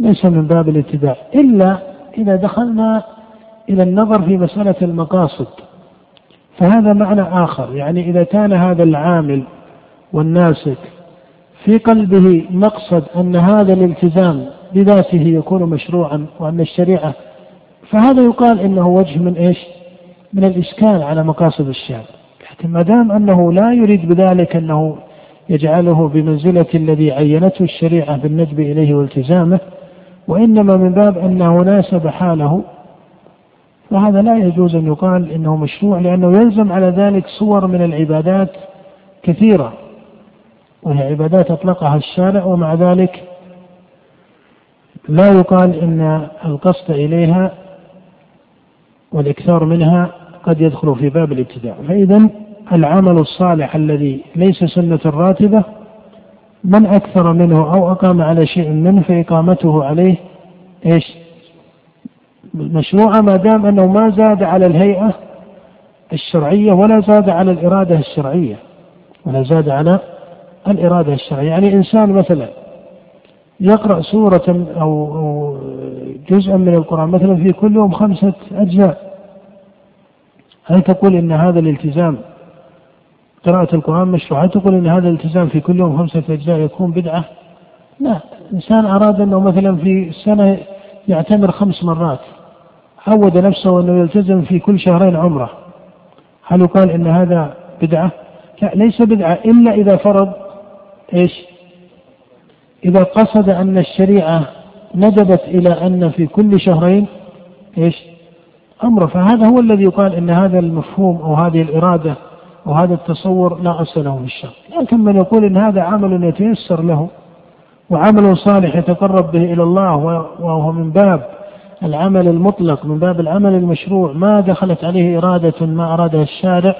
ليس من باب الابتداع إلا إذا دخلنا إلى النظر في مسألة المقاصد. فهذا معنى آخر يعني إذا كان هذا العامل والناسك في قلبه مقصد أن هذا الالتزام بذاته يكون مشروعا وأن الشريعة فهذا يقال إنه وجه من إيش؟ من الإشكال على مقاصد الشارع. ما دام أنه لا يريد بذلك أنه يجعله بمنزلة الذي عينته الشريعة بالندب إليه والتزامه وإنما من باب أنه ناسب حاله. فهذا لا يجوز أن يقال إنه مشروع لأنه يلزم على ذلك صور من العبادات كثيرة وهي عبادات أطلقها الشارع ومع ذلك لا يقال إن القصد إليها والإكثار منها قد يدخل في باب الابتداع. فإذا العمل الصالح الذي ليس سنة راتبة من أكثر منه أو أقام على شيء منه فإقامته عليه إيش؟ مشروعة ما دام أنه ما زاد على الهيئة الشرعية ولا زاد على الإرادة الشرعية ولا زاد على الإرادة الشرعية. يعني إنسان مثلا يقرأ سورة أو جزءا من القرآن مثلا في كل يوم خمسة أجزاء هل تقول إن هذا الالتزام قراءة القرآن مشروع هل تقول إن هذا الالتزام في كل يوم خمسة أجزاء يكون بدعة. لا إنسان أراد أنه مثلا في السنة يعتمر خمس مرات. عود نفسه أنه يلتزم في كل شهرين عمرة. هل يقال إن هذا بدعة؟ لا ليس بدعة. إلا إذا فرض إيش؟ إذا قصد أن الشريعة ندبت إلى أن في كل شهرين إيش؟ أمره فهذا هو الذي يقال أن هذا المفهوم أو هذه الإرادة أو هذا التصور لا أصل له في الشرع لكن من يقول أن هذا عمل يتيسر له وعمل صالح يتقرب به إلى الله وهو من باب العمل المطلق من باب العمل المشروع ما دخلت عليه إرادة ما أرادها الشارع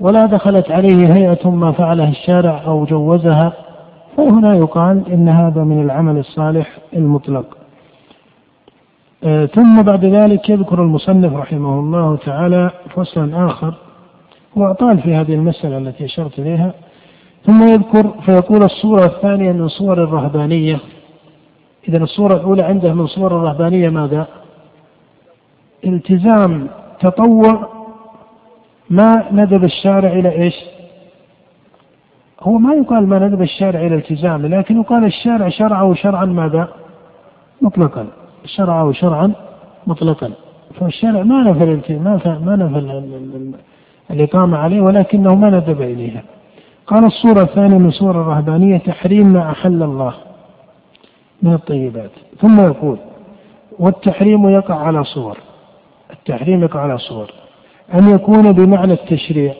ولا دخلت عليه هيئة ما فعلها الشارع أو جوزها. فهنا يقال إن هذا من العمل الصالح المطلق. آه، ثم بعد ذلك يذكر المصنف رحمه الله تعالى فصلا آخر. وأطال في هذه المسألة التي أشرت إليها ثم يذكر فيقول الصورة الثانية من صور الرهبانية إذا الصورة الأولى عنده من صور الرهبانية ماذا؟ التزام تطوع ما ندب الشارع إلى إيش؟ هو ما يقال ما ندب الشارع إلى التزام لكن يقال الشارع شرعه شرعا ماذا؟ مطلقا شرعه شرعا مطلقا فالشارع ما نفى ما نفى الإقامة عليه ولكنه ما ندب إليها. قال الصورة الثانية من صور الرهبانية تحريم ما أحل الله من الطيبات. ثم يقول والتحريم يقع على صور. التحريم يقع على صور. أن يكون بمعنى التشريع.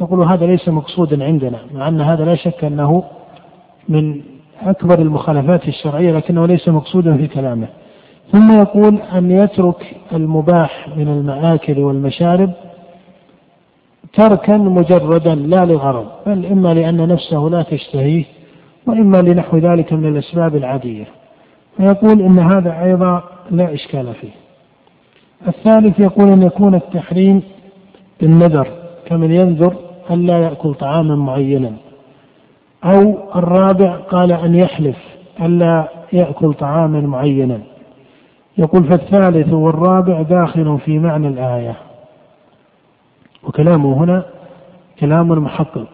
يقول هذا ليس مقصودا عندنا مع أن هذا لا شك أنه من أكبر المخالفات الشرعية لكنه ليس مقصودا في كلامه. ثم يقول أن يترك المباح من المآكل والمشارب تركا مجردا لا لغرض بل إما لأن نفسه لا تشتهيه وإما لنحو ذلك من الأسباب العادية. فيقول إن هذا أيضا لا إشكال فيه. الثالث يقول أن يكون التحريم بالنذر كمن ينذر ألا يأكل طعاما معينا. أو الرابع قال أن يحلف ألا يأكل طعاما معينا. يقول فالثالث والرابع داخل في معنى الآية. وكلامه هنا كلام محقق.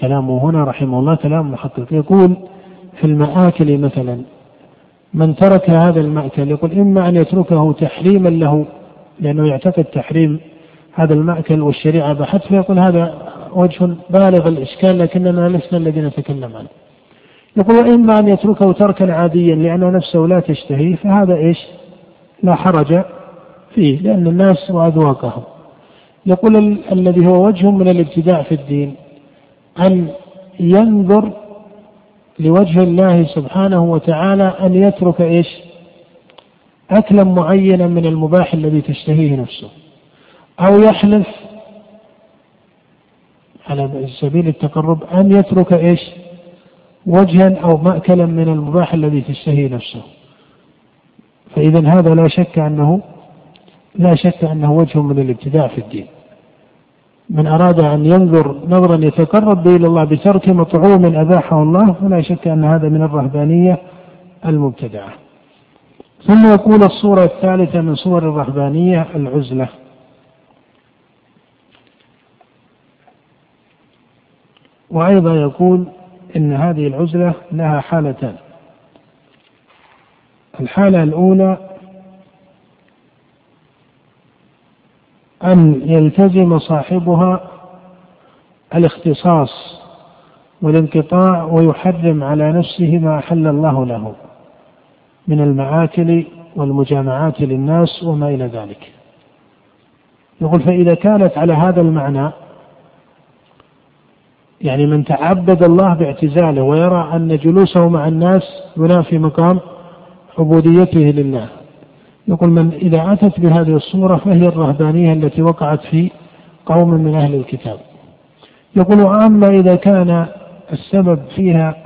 كلامه هنا رحمه الله كلام محقق. يقول في المآكل مثلا من ترك هذا المأكل يقول إما أن يتركه تحريما له لأنه يعتقد تحريم هذا المأكل والشريعة بحث فيقول هذا وجه بالغ الإشكال لكننا لسنا الذين نتكلم عنه. يقول إما أن يتركه تركا عاديا لأن نفسه لا تشتهيه فهذا إيش؟ لا حرج فيه لأن الناس وأذواقهم. يقول ال- الذي هو وجه من الابتداع في الدين أن ينظر لوجه الله سبحانه وتعالى أن يترك إيش؟ أكلا معينا من المباح الذي تشتهيه نفسه أو يحلف على سبيل التقرب أن يترك إيش؟ وجها أو مأكلا من المباح الذي تشتهي نفسه. فإذا هذا لا شك أنه لا شك أنه وجه من الابتداع في الدين. من أراد أن ينظر نظرا يتقرب به إلى الله بترك مطعوم أباحه الله فلا شك أن هذا من الرهبانية المبتدعة. ثم يقول الصورة الثالثة من صور الرهبانية العزلة. وأيضا يقول إن هذه العزلة لها حالتان. الحالة الأولى أن يلتزم صاحبها الاختصاص والانقطاع ويحرم على نفسه ما أحل الله له من المعاكل والمجامعات للناس وما إلى ذلك. يقول فإذا كانت على هذا المعنى يعني من تعبد الله باعتزاله ويرى أن جلوسه مع الناس ينافي مقام عبوديته لله. يقول من إذا أتت بهذه الصورة فهي الرهبانية التي وقعت في قوم من أهل الكتاب. يقول أما إذا كان السبب فيها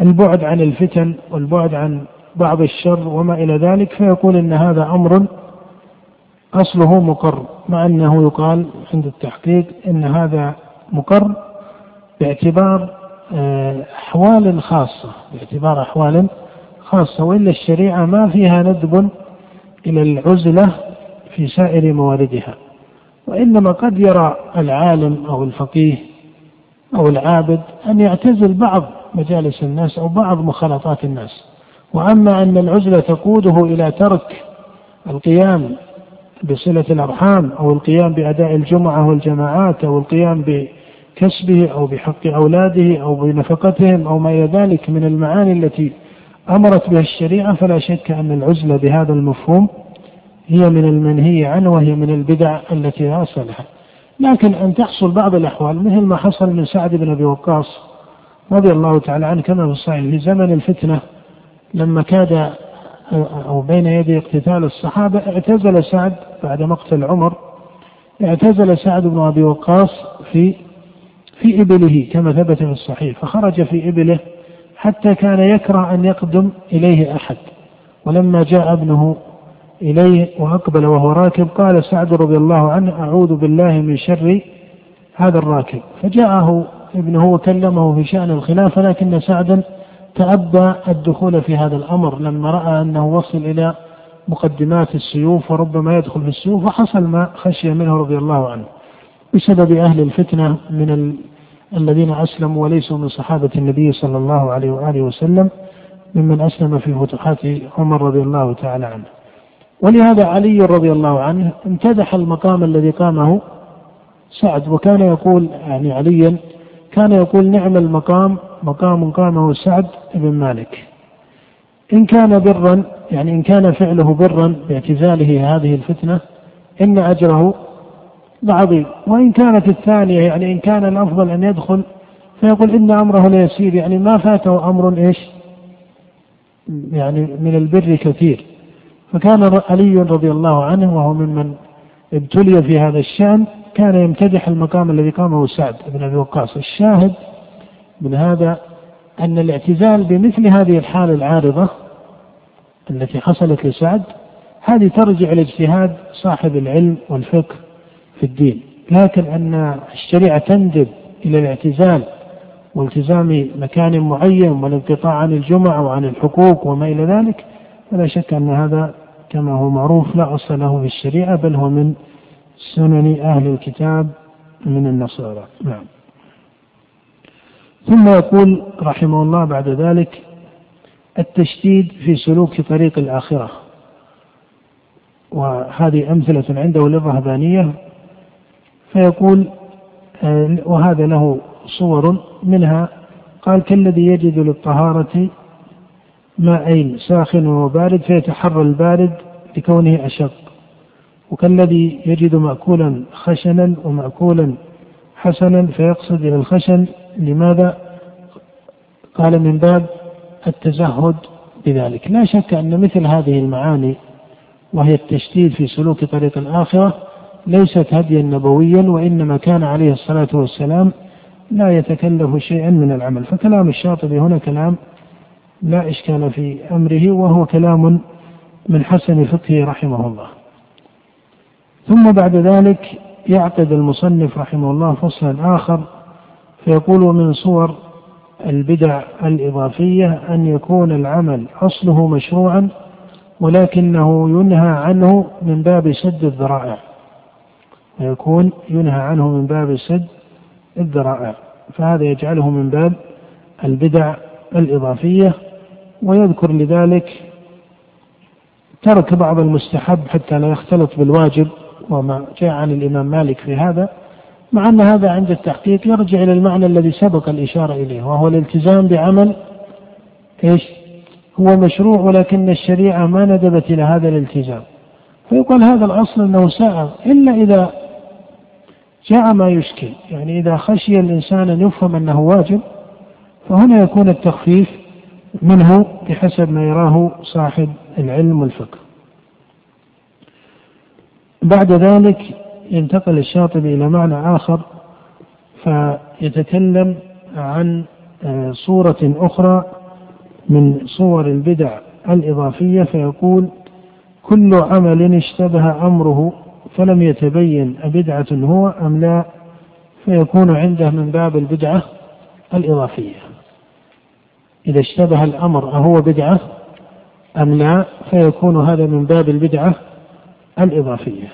البعد عن الفتن والبعد عن بعض الشر وما إلى ذلك فيقول إن هذا أمر أصله مقر مع أنه يقال عند التحقيق إن هذا مقر باعتبار آه، أحوال خاصة باعتبار أحوال خاصة وإلا الشريعة ما فيها ندب إلى العزلة في سائر مواردها وإنما قد يرى العالم أو الفقيه أو العابد أن يعتزل بعض مجالس الناس أو بعض مخالطات الناس. وأما أن العزلة تقوده إلى ترك القيام بصلة الأرحام أو القيام بأداء الجمعة والجماعات أو القيام بكسبه أو بحق أولاده أو بنفقتهم أو ما إلى ذلك من المعاني التي أمرت بها الشريعة فلا شك أن العزلة بهذا المفهوم هي من المنهي عنه وهي من البدع التي لا أصل لها. لكن أن تحصل بعض الأحوال مثل ما حصل من سعد بن أبي وقاص رضي الله تعالى عنه كما في الصحيح في زمن الفتنة لما كاد أو بين يدي اقتتال الصحابة اعتزل سعد بعد مقتل عمر اعتزل سعد بن أبي وقاص في في إبله كما ثبت في الصحيح فخرج في إبله حتى كان يكره أن يقدم إليه أحد. ولما جاء ابنه إليه وأقبل وهو راكب قال سعد رضي الله عنه أعوذ بالله من شر هذا الراكب. فجاءه ابنه وكلمه في شأن الخلافة لكن سعدا تأبى الدخول في هذا الأمر لما رأى أنه وصل إلى مقدمات السيوف وربما يدخل في السيوف وحصل ما خشي منه رضي الله عنه. بسبب أهل الفتنة من الذين أسلموا وليسوا من صحابة النبي صلى الله عليه وآله وسلم ممن أسلم في فتوحات عمر رضي الله تعالى عنه. ولهذا علي رضي الله عنه امتدح المقام الذي قامه سعد وكان يقول يعني عليا كان يقول نعم المقام مقام قامه سعد بن مالك. إن كان برا يعني إن كان فعله برا باعتزاله هذه الفتنة إن أجره لعظيم وإن كانت الثانية يعني إن كان الأفضل أن يدخل فيقول إن أمره ليسير. يعني ما فاته أمر إيش؟ يعني من البر كثير. فكان علي رضي الله عنه وهو ممن ابتلي في هذا الشأن كان يمتدح المقام الذي قامه سعد بن أبي وقاص. الشاهد من هذا أن الاعتزال بمثل هذه الحالة العارضة التي حصلت لسعد هذه ترجع إلى اجتهاد صاحب العلم والفقه في الدين. لكن أن الشريعة تندب إلى الاعتزال والتزام مكان معين والانقطاع عن الجمع وعن الحقوق وما إلى ذلك فلا شك أن هذا كما هو معروف لا أصل له في الشريعة بل هو من سنن أهل الكتاب من النصارى. نعم. ثم يقول رحمه الله بعد ذلك التشديد في سلوك طريق الآخرة. وهذه أمثلة عنده للرهبانية فيقول آه، وهذا له صور منها قال كالذي يجد للطهارة ماءين ساخن وبارد فيتحرى البارد لكونه أشق. وكالذي يجد مأكولا خشنا ومأكولا حسنا فيقصد إلى الخشن. لماذا؟ قال من باب التزهد بذلك. لا شك أن مثل هذه المعاني وهي التشديد في سلوك طريق الآخرة ليست هديا نبويا وإنما كان عليه الصلاة والسلام لا يتكلف شيئا من العمل. فكلام الشاطبي هنا كلام لا إشكال في أمره وهو كلام من حسن فقهه رحمه الله. ثم بعد ذلك يعقد المصنف رحمه الله فصلا آخر فيقول من صور البدع الإضافية أن يكون العمل أصله مشروعا ولكنه ينهى عنه من باب سد الذرائع. ويكون ينهى عنه من باب سد الذرائع فهذا يجعله من باب البدع الإضافية ويذكر لذلك ترك بعض المستحب حتى لا يختلط بالواجب وما جاء عن الإمام مالك في هذا مع أن هذا عند التحقيق يرجع إلى المعنى الذي سبق الإشارة إليه وهو الالتزام بعمل إيش؟ هو مشروع ولكن الشريعة ما ندبت إلى هذا الالتزام. فيقال هذا الأصل أنه سائغ إلا إذا جاء ما يشكل. يعني إذا خشي الإنسان أن يفهم أنه واجب فهنا يكون التخفيف منه بحسب ما يراه صاحب العلم والفقه. بعد ذلك ينتقل الشاطبي إلى معنى آخر فيتكلم عن آه، صورة أخرى من صور البدع الإضافية فيقول كل عمل اشتبه أمره فلم يتبين أبدعة هو أم لا فيكون عنده من باب البدعة الإضافية. إذا اشتبه الأمر أهو بدعة أم لا فيكون هذا من باب البدعة الإضافية.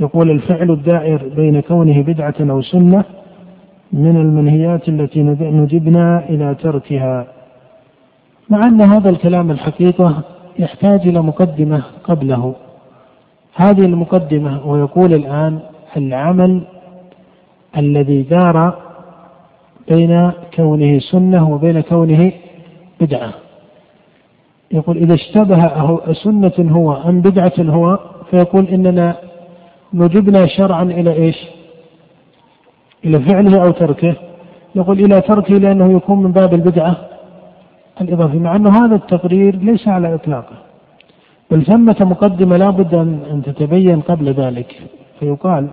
يقول الفعل الدائر بين كونه بدعة أو سنة من المنهيات التي ندبنا إلى تركها. مع أن هذا الكلام الحقيقة يحتاج إلى مقدمة قبله. هذه المقدمة ويقول الآن العمل الذي دار بين كونه سنة وبين كونه بدعة. يقول إذا اشتبه سنة هو أم بدعة هو فيقول إننا نجبنا شرعا إلى إيش؟ إلى فعله أو تركه. يقول إلى تركه لأنه يكون من باب البدعة الإضافي مع أنه هذا التقرير ليس على إطلاقه. بل ثمة مقدمة لا بد أن تتبين قبل ذلك. فيقال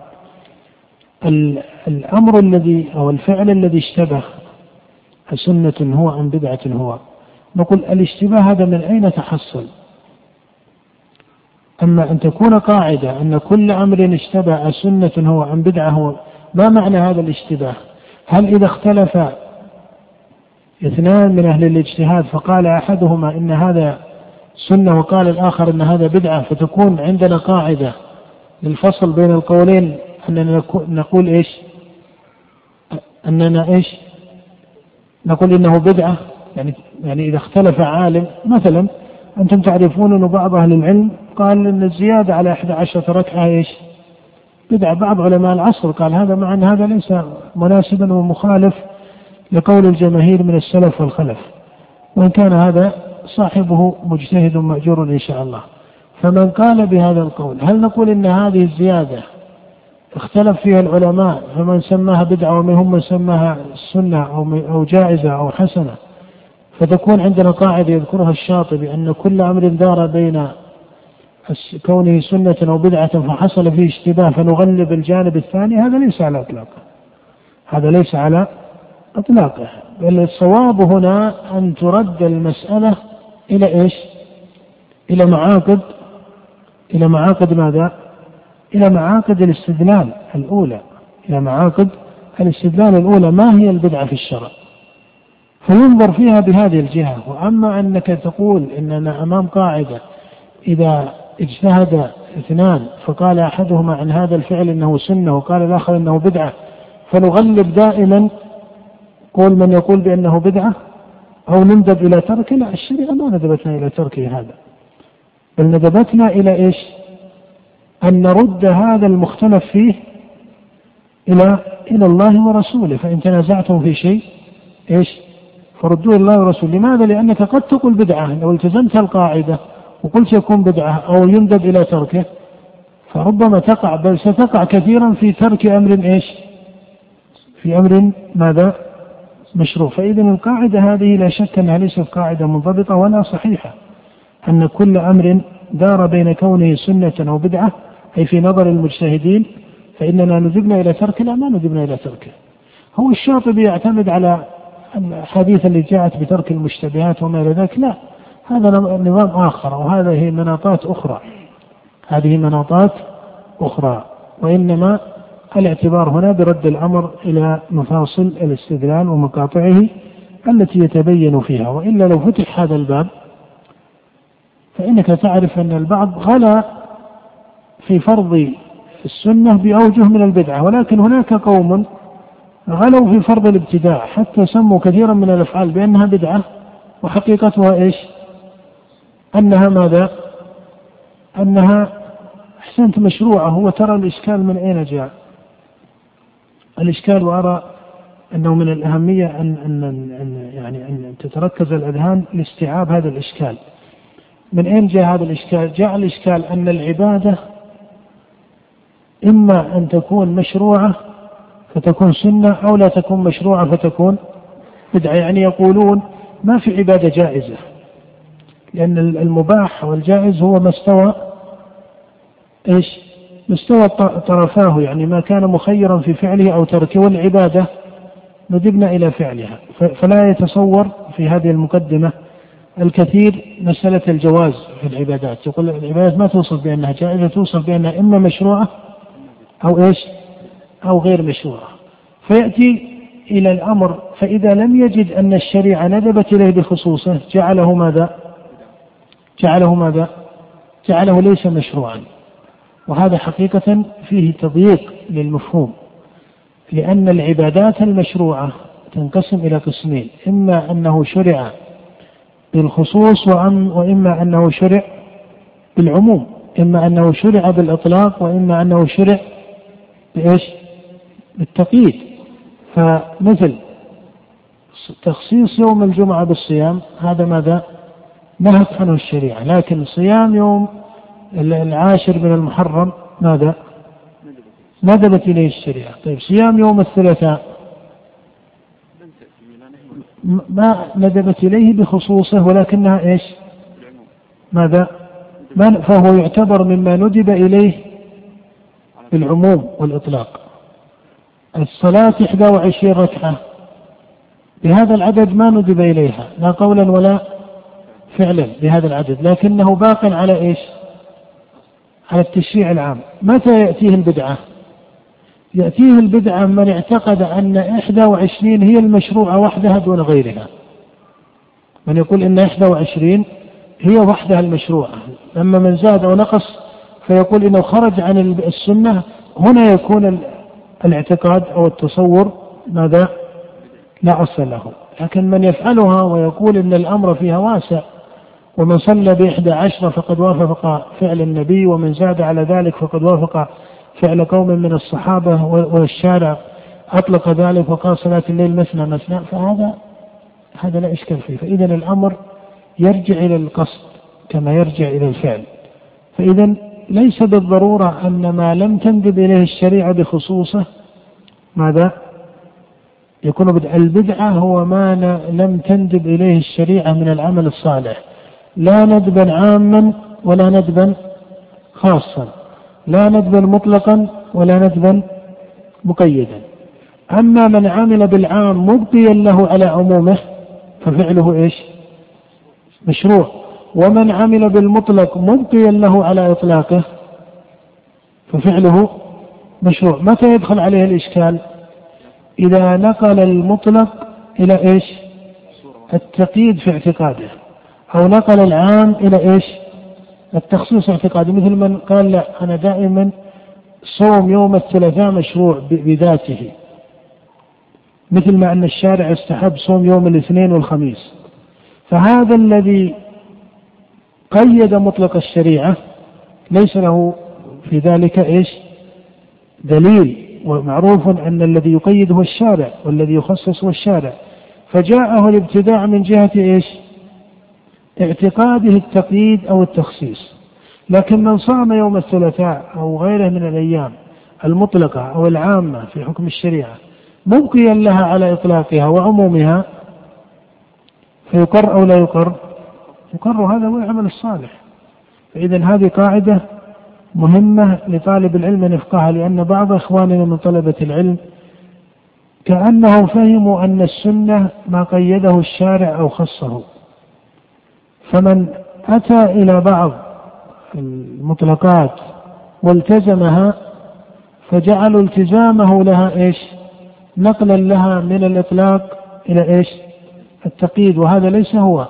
الأمر الذي أو الفعل الذي اشتبه أسنة هو أم بدعة هو؟ نقول الاشتباه هذا من أين تحصل؟ أما أن تكون قاعدة أن كل أمر اشتبه أسنة هو أم بدعة هو ما معنى هذا الاشتباه؟ هل إذا اختلف اثنان من أهل الاجتهاد فقال أحدهما إن هذا سنة وقال الآخر أن هذا بدعة فتكون عندنا قاعدة للفصل بين القولين أننا نقول إيش؟ أننا إيش؟ نقول إنه بدعة يعني يعني إذا اختلف عالم مثلا أنتم تعرفون أن بعض أهل العلم قال أن الزيادة على 11 ركعة إيش؟ بدعة. بعض علماء العصر قال هذا مع أن هذا ليس مناسبا ومخالف لقول الجماهير من السلف والخلف. وإن كان هذا صاحبه مجتهد مأجور إن شاء الله. فمن قال بهذا القول هل نقول إن هذه الزيادة اختلف فيها العلماء؟ فمن سماها بدعة ومنهم من سماها سنة أو أو جائزة أو حسنة. فتكون عندنا قاعدة يذكرها الشاطبي أن كل أمر دار بين كونه سنة أو بدعة فحصل فيه اشتباه فنغلب الجانب الثاني هذا ليس على إطلاقه. هذا ليس على إطلاقه. بل الصواب هنا أن ترد المسألة إلى إيش؟ إلى معاقد إلى معاقد ماذا؟ إلى معاقد الاستدلال الأولى. إلى معاقد الاستدلال الأولى ما هي البدعة في الشرع؟ فينظر فيها بهذه الجهة. وأما أنك تقول إننا أمام قاعدة إذا اجتهد اثنان فقال أحدهما عن هذا الفعل إنه سنة وقال الآخر إنه بدعة فنغلب دائما قول من يقول بأنه بدعة؟ أو نندب إلى تركه لا الشريعة ما ندبتنا إلى تركه هذا. بل ندبتنا إلى إيش؟ أن نرد هذا المختلف فيه إلى إلى الله ورسوله. فإن تنازعتم في شيء إيش؟ فردوه الله ورسوله. لماذا؟ لأنك قد تقول بدعة. لو التزمت القاعدة وقلت يكون بدعة أو يندب إلى تركه فربما تقع بل ستقع كثيرا في ترك أمر إيش؟ في أمر ماذا؟ مشروع فإذا القاعدة هذه لا شك أنها ليست قاعدة منضبطة ولا صحيحة. أن كل أمر دار بين كونه سنة أو بدعة أي في نظر المجتهدين فإننا ندبنا إلى تركه لا ما ندبنا إلى تركه. هو الشاطبي يعتمد على الحديث اللي جاءت بترك المشتبهات وما إلى ذلك. لا هذا نظام آخر وهذه مناطات أخرى. هذه مناطات أخرى وإنما الاعتبار هنا برد الأمر إلى مفاصل الاستدلال ومقاطعه التي يتبين فيها وإلا لو فتح هذا الباب فإنك تعرف أن البعض غلا في فرض السنة بأوجه من البدعة ولكن هناك قوم غلوا في فرض الابتداع حتى سموا كثيرا من الأفعال بأنها بدعة وحقيقتها إيش؟ أنها ماذا؟ أنها أحسنت مشروعة هو ترى الإشكال من أين جاء. الإشكال وأرى أنه من الأهمية أن أن أن يعني أن تتركز الأذهان لاستيعاب هذا الإشكال. من أين جاء هذا الإشكال؟ جاء الإشكال أن العبادة إما أن تكون مشروعة فتكون سنة أو لا تكون مشروعة فتكون بدعة، يعني يقولون ما في عبادة جائزة. لأن المباح والجائز هو ما استوى إيش؟ مستوى طرفاه يعني ما كان مخيرا في فعله أو تركه والعبادة ندبنا إلى فعلها. فلا يتصور في هذه المقدمة الكثير مسألة الجواز في العبادات. يقول العبادات ما توصف بأنها جائزة توصف بأنها إما مشروعة أو إيش؟ أو غير مشروعة. فيأتي إلى الأمر فإذا لم يجد أن الشريعة ندبت إليه بخصوصه جعله ماذا؟ جعله ماذا؟ جعله ليس مشروعا. وهذا حقيقة فيه تضييق للمفهوم لأن العبادات المشروعة تنقسم إلى قسمين إما أنه شرع بالخصوص وإما أنه شرع بالعموم إما أنه شرع بالإطلاق وإما أنه شرع بإيش؟ بالتقييد فمثل تخصيص يوم الجمعة بالصيام هذا ماذا؟ نهت عنه الشريعة لكن صيام يوم العاشر من المحرم ماذا؟ ندبت إليه الشريعة؟ طيب صيام يوم الثلاثاء. ما ندبت إليه بخصوصه؟ ولكنها إيش؟ ماذا؟ فهو يعتبر مما ندب إليه بالعموم والإطلاق. الصلاة 21 ركعة. بهذا العدد ما ندب إليها لا قولا ولا فعلا بهذا العدد لكنه باق على إيش؟ على التشريع العام. متى يأتيه البدعة يأتيه البدعة من اعتقد أن 21 هي المشروعة وحدها دون غيرها. من يقول أن 21 هي وحدها المشروعة. أما من زاد أو نقص فيقول إنه خرج عن السنة هنا يكون الاعتقاد أو التصور ماذا؟ لا أصل له. لكن من يفعلها ويقول إن الأمر فيها واسع ومن صلى بإحدى عشرة فقد وافق فعل النبي ومن زاد على ذلك فقد وافق فعل قوم من الصحابة والشارع. أطلق ذلك وقال صلاة الليل مثنى مثنى. فهذا هذا لا إشكال فيه. فإذا الأمر يرجع إلى القصد كما يرجع إلى الفعل. فإذا ليس بالضرورة أن ما لم تندب إليه الشريعة بخصوصه ماذا؟ يكون بدعة البدعة هو ما لم تندب إليه الشريعة من العمل الصالح. لا ندبا عاما ولا ندبا خاصا لا ندبا مطلقا ولا ندبا مقيدا. أما من عمل بالعام مبقيا له على عمومه ففعله إيش؟ مشروع. ومن عمل بالمطلق مبقيا له على إطلاقه ففعله مشروع. متى يدخل عليه الإشكال؟ إذا نقل المطلق إلى إيش؟ التقييد في اعتقاده. أو نقل العام إلى إيش؟ التخصيص اعتقادي مثل من قال لا أنا دائما صوم يوم الثلاثاء مشروع بذاته. مثل ما أن الشارع استحب صوم يوم الاثنين والخميس. فهذا الذي قيد مطلق الشريعة ليس له في ذلك إيش؟ دليل. ومعروف أن الذي يقيد هو الشارع والذي يخصص هو الشارع. فجاءه الابتداع من جهة إيش؟ اعتقاده التقييد أو التخصيص. لكن من صام يوم الثلاثاء أو غيره من الأيام المطلقة أو العامة في حكم الشريعة مبقيا لها على إطلاقها وعمومها فيقر أو لا يقر؟ يقر. هذا هو العمل الصالح. فإذا هذه قاعدة مهمة لطالب العلم أن يفقهها لأن بعض إخواننا من طلبة العلم كأنهم فهموا أن السنة ما قيده الشارع أو خصه. فمن أتى إلى بعض المطلقات والتزمها فجعلوا التزامه لها إيش؟ نقلا لها من الإطلاق إلى إيش؟ التقييد وهذا ليس هو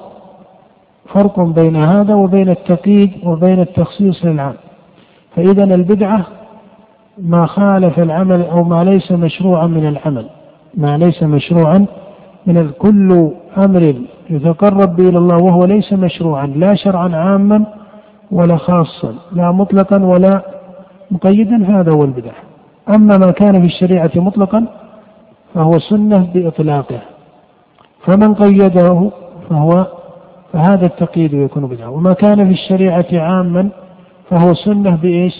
فرق بين هذا وبين التقييد وبين التخصيص للعام فإذا البدعة ما خالف العمل أو ما ليس مشروعا من العمل ما ليس مشروعا من كل أمر يتقرب به إلى الله وهو ليس مشروعا لا شرعا عاما ولا خاصا لا مطلقا ولا مقيدا هذا هو البدعة أما ما كان في الشريعة مطلقا فهو سنة بإطلاقه. فمن قيده فهو فهذا التقييد يكون بدعة وما كان في الشريعة عاما فهو سنة بإيش؟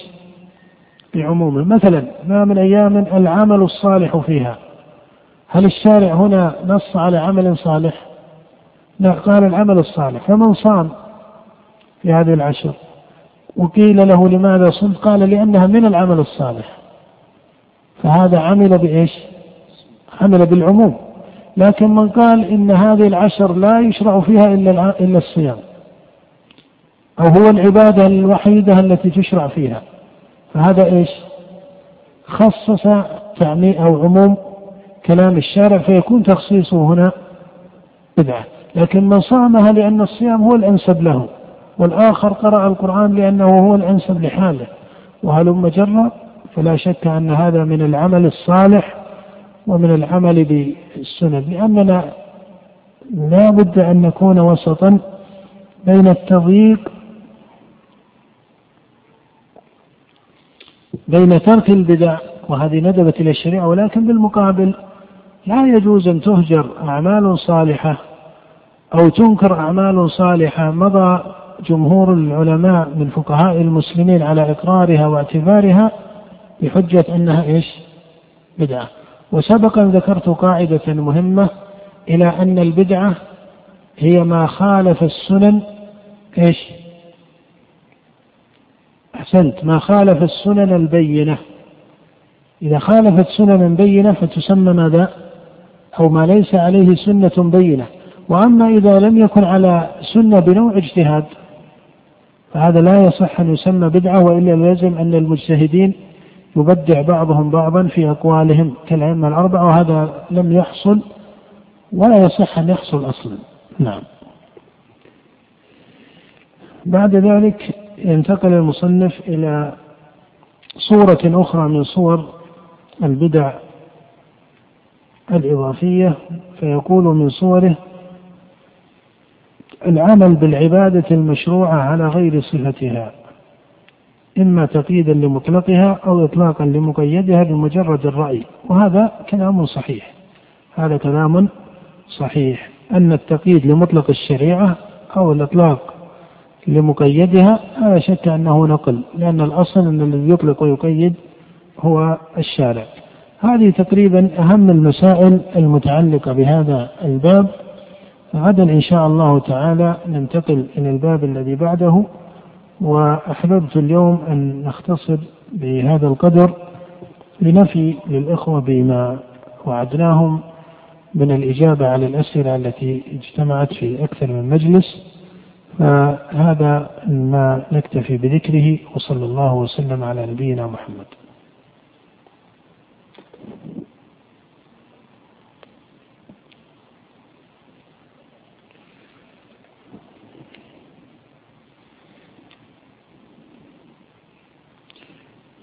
بعمومه. مثلا ما من أيام العمل الصالح فيها. هل الشارع هنا نص على عمل صالح؟ لا قال العمل الصالح. فمن صام في هذه العشر؟ وقيل له لماذا صمت؟ قال لأنها من العمل الصالح. فهذا عمل بإيش؟ عمل بالعموم. لكن من قال إن هذه العشر لا يشرع فيها إلا إلا الصيام. أو هو العبادة الوحيدة التي تشرع فيها. فهذا إيش؟ خصص تعميم أو عموم كلام الشارع فيكون تخصيصه هنا بدعة. لكن من صامها لأن الصيام هو الأنسب له والآخر قرأ القرآن لأنه هو الأنسب لحاله. وهلم جرا فلا شك أن هذا من العمل الصالح ومن العمل بالسنن لأننا لا بد أن نكون وسطا بين التضييق بين ترك البدع وهذه ندبت إلى الشريعة ولكن بالمقابل لا يجوز أن تهجر أعمال صالحة أو تنكر أعمال صالحة. مضى جمهور العلماء من فقهاء المسلمين على إقرارها واعتبارها بحجة أنها إيش؟ بدعة. وسبقا ذكرت قاعدة مهمة إلى أن البدعة هي ما خالف السنن إيش؟ أحسنت. ما خالف السنن البينة. إذا خالفت سننا بينة فتسمى ماذا؟ أو ما ليس عليه سنة بينة. وأما إذا لم يكن على سنة بنوع اجتهاد فهذا لا يصح أن يسمى بدعة وإلا يلزم أن المجتهدين يبدع بعضهم بعضا في أقوالهم كالأئمة الأربعة وهذا لم يحصل ولا يصح أن يحصل أصلا. نعم. بعد ذلك ينتقل المصنف إلى صورة أخرى من صور البدع الإضافية فيقول من صوره العمل بالعبادة المشروعة على غير صفتها إما تقييدا لمطلقها أو إطلاقا لمقيدها بمجرد الرأي وهذا كلام صحيح هذا كلام صحيح أن التقييد لمطلق الشريعة أو الإطلاق لمقيدها لا شك أنه نقل لأن الأصل أن الذي يطلق ويقيد هو الشارع. هذه تقريبا أهم المسائل المتعلقة بهذا الباب. غدا إن شاء الله تعالى ننتقل إلى الباب الذي بعده وأحببت اليوم أن نختصر بهذا القدر لنفي للإخوة بما وعدناهم من الإجابة على الأسئلة التي اجتمعت في أكثر من مجلس. فهذا ما نكتفي بذكره وصلى الله وسلم على نبينا محمد.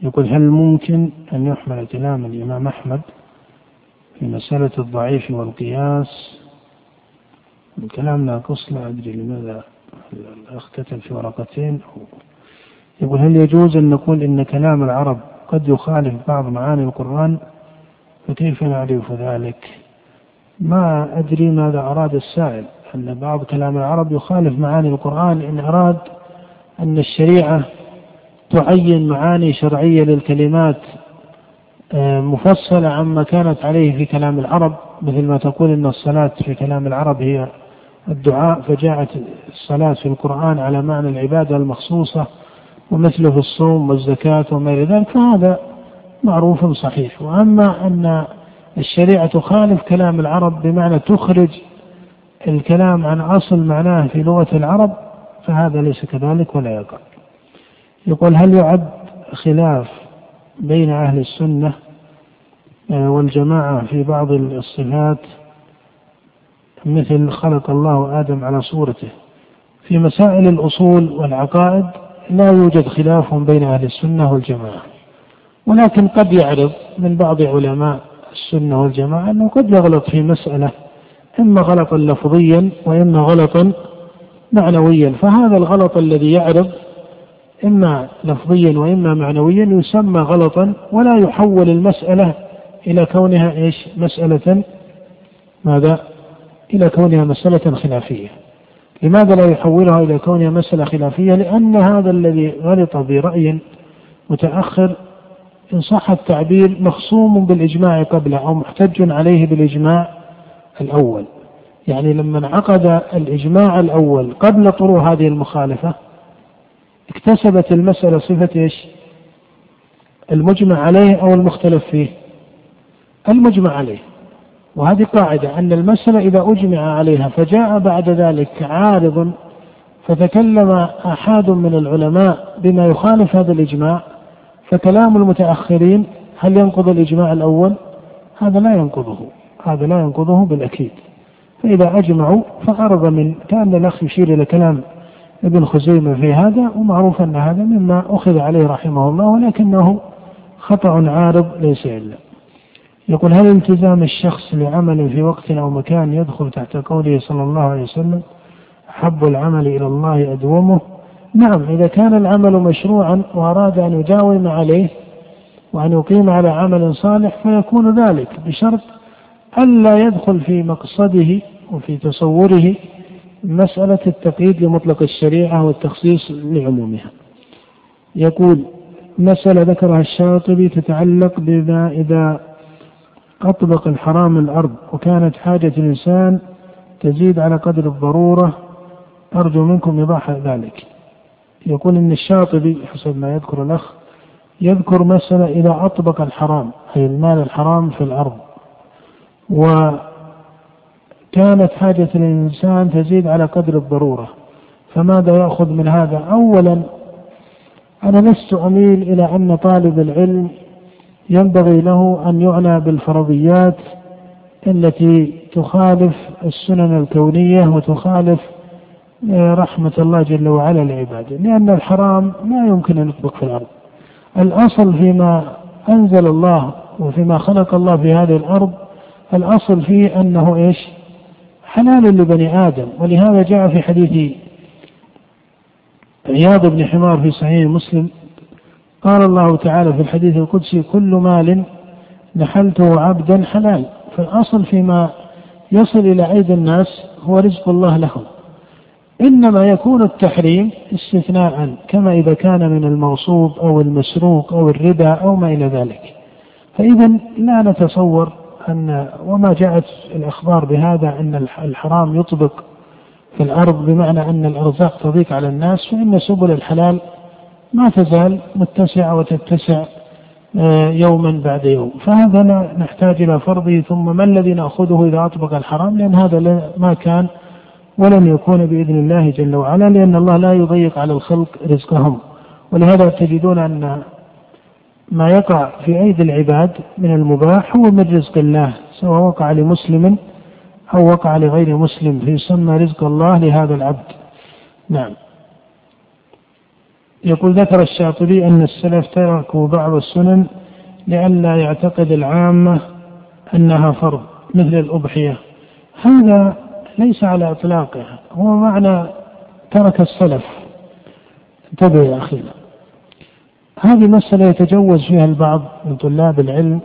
يقول هل ممكن أن يحمل كلام الإمام أحمد في مسألة الضعيف والقياس؟ الكلام ناقص لا أدري لماذا الأخ كتب في ورقتين يقول هل يجوز أن نقول إن كلام العرب قد يخالف بعض معاني القرآن؟ فكيف نعرف ذلك؟ ما أدري ماذا أراد السائل. أن بعض كلام العرب يخالف معاني القرآن إن أراد أن الشريعة تعين معاني شرعية للكلمات آه، مفصلة عما كانت عليه في كلام العرب مثل ما تقول أن الصلاة في كلام العرب هي الدعاء فجاءت الصلاة في القرآن على معنى العبادة المخصوصة ومثله الصوم والزكاة وما إلى ذلك فهذا معروف صحيح. وأما أن الشريعة تخالف كلام العرب بمعنى تخرج الكلام عن أصل معناه في لغة العرب فهذا ليس كذلك ولا يقع. يقول هل يعد خلاف بين أهل السنة آه، والجماعة في بعض الصفات مثل خلق الله آدم على صورته؟ في مسائل الأصول والعقائد لا يوجد خلاف بين أهل السنة والجماعة. ولكن قد يعرض من بعض علماء السنة والجماعة أنه قد يغلط في مسألة إما غلطا لفظيا وإما غلطا معنويا فهذا الغلط الذي يعرض إما لفظيا وإما معنويا يسمى غلطا ولا يحول المسألة إلى كونها إيش؟ مسألة ماذا؟ إلى كونها مسألة خلافية. لماذا لا يحولها إلى كونها مسألة خلافية؟ لأن هذا الذي غلط برأي متأخر إن صح التعبير مخصوم بالإجماع قبله أو محتج عليه بالإجماع الأول يعني لما انعقد الإجماع الأول قبل طروح هذه المخالفة اكتسبت المسألة صفة إيش؟ المجمع عليه أو المختلف فيه؟ المجمع عليه وهذه قاعدة أن المسألة إذا أجمع عليها فجاء بعد ذلك عارض فتكلم أحد من العلماء بما يخالف هذا الإجماع فكلام المتأخرين هل ينقض الإجماع الأول؟ هذا لا ينقضه هذا لا ينقضه بالأكيد. فإذا أجمعوا فعرض من كأن الأخ يشير إلى كلام ابن خزيمة في هذا ومعروف أن هذا مما أخذ عليه رحمه الله ولكنه خطأ عارض ليس إلا. يقول هل التزام الشخص لعمل في وقت أو مكان يدخل تحت قوله صلى الله عليه وسلم أحب العمل إلى الله أدومه؟ نعم إذا كان العمل مشروعا وأراد أن يداوم عليه وأن يقيم على عمل صالح فيكون ذلك بشرط ألا يدخل في مقصده وفي تصوره مسألة التقييد لمطلق الشريعة والتخصيص لعمومها. يقول مسألة ذكرها الشاطبي تتعلق بما إذا أطبق الحرام الأرض وكانت حاجة الإنسان تزيد على قدر الضرورة أرجو منكم إيضاح ذلك. يقول إن الشاطبي حسب ما يذكر الأخ يذكر مسألة إذا أطبق الحرام أي المال الحرام في الأرض. وكانت حاجة الإنسان تزيد على قدر الضرورة. فماذا يأخذ من هذا؟ أولا أنا لست أميل إلى أن طالب العلم ينبغي له أن يعنى بالفرضيات التي تخالف السنن الكونية وتخالف رحمة الله جل وعلا لعباده لأن الحرام لا يمكن أن يطبق في الأرض. الأصل فيما أنزل الله وفيما خلق الله في هذه الأرض الأصل فيه أنه إيش؟ حلال لبني آدم. ولهذا جاء في حديث عياض بن حمار في صحيح مسلم قال الله تعالى في الحديث القدسي كل مال نحلته عبدا حلال. فالأصل فيما يصل إلى أيدي الناس هو رزق الله لهم. إنما يكون التحريم استثناء كما إذا كان من الموصوب أو المسروق أو الربا أو ما إلى ذلك. فإذا لا نتصور أن وما جاءت الأخبار بهذا أن الحرام يطبق في الأرض بمعنى أن الأرزاق تضيق على الناس فإن سبل الحلال ما تزال متسعة وتتسع آه، يوما بعد يوم. فهذا نحتاج إلى فرضه ثم ما الذي نأخذه إذا أطبق الحرام؟ لأن هذا ما كان ولن يكون بإذن الله جل وعلا لأن الله لا يضيق على الخلق رزقهم. ولهذا تجدون أن ما يقع في أيدي العباد من المباح هو من رزق الله سواء وقع لمسلم أو وقع لغير مسلم فيسمى رزق الله لهذا العبد. نعم. يقول ذكر الشاطبي أن السلف تركوا بعض السنن لئلا يعتقد العامة أنها فرض مثل الأضحية. هذا ليس على إطلاقه هو معنى ترك السلف. انتبه يا أخي. هذه مسألة يتجوز فيها البعض من طلاب العلم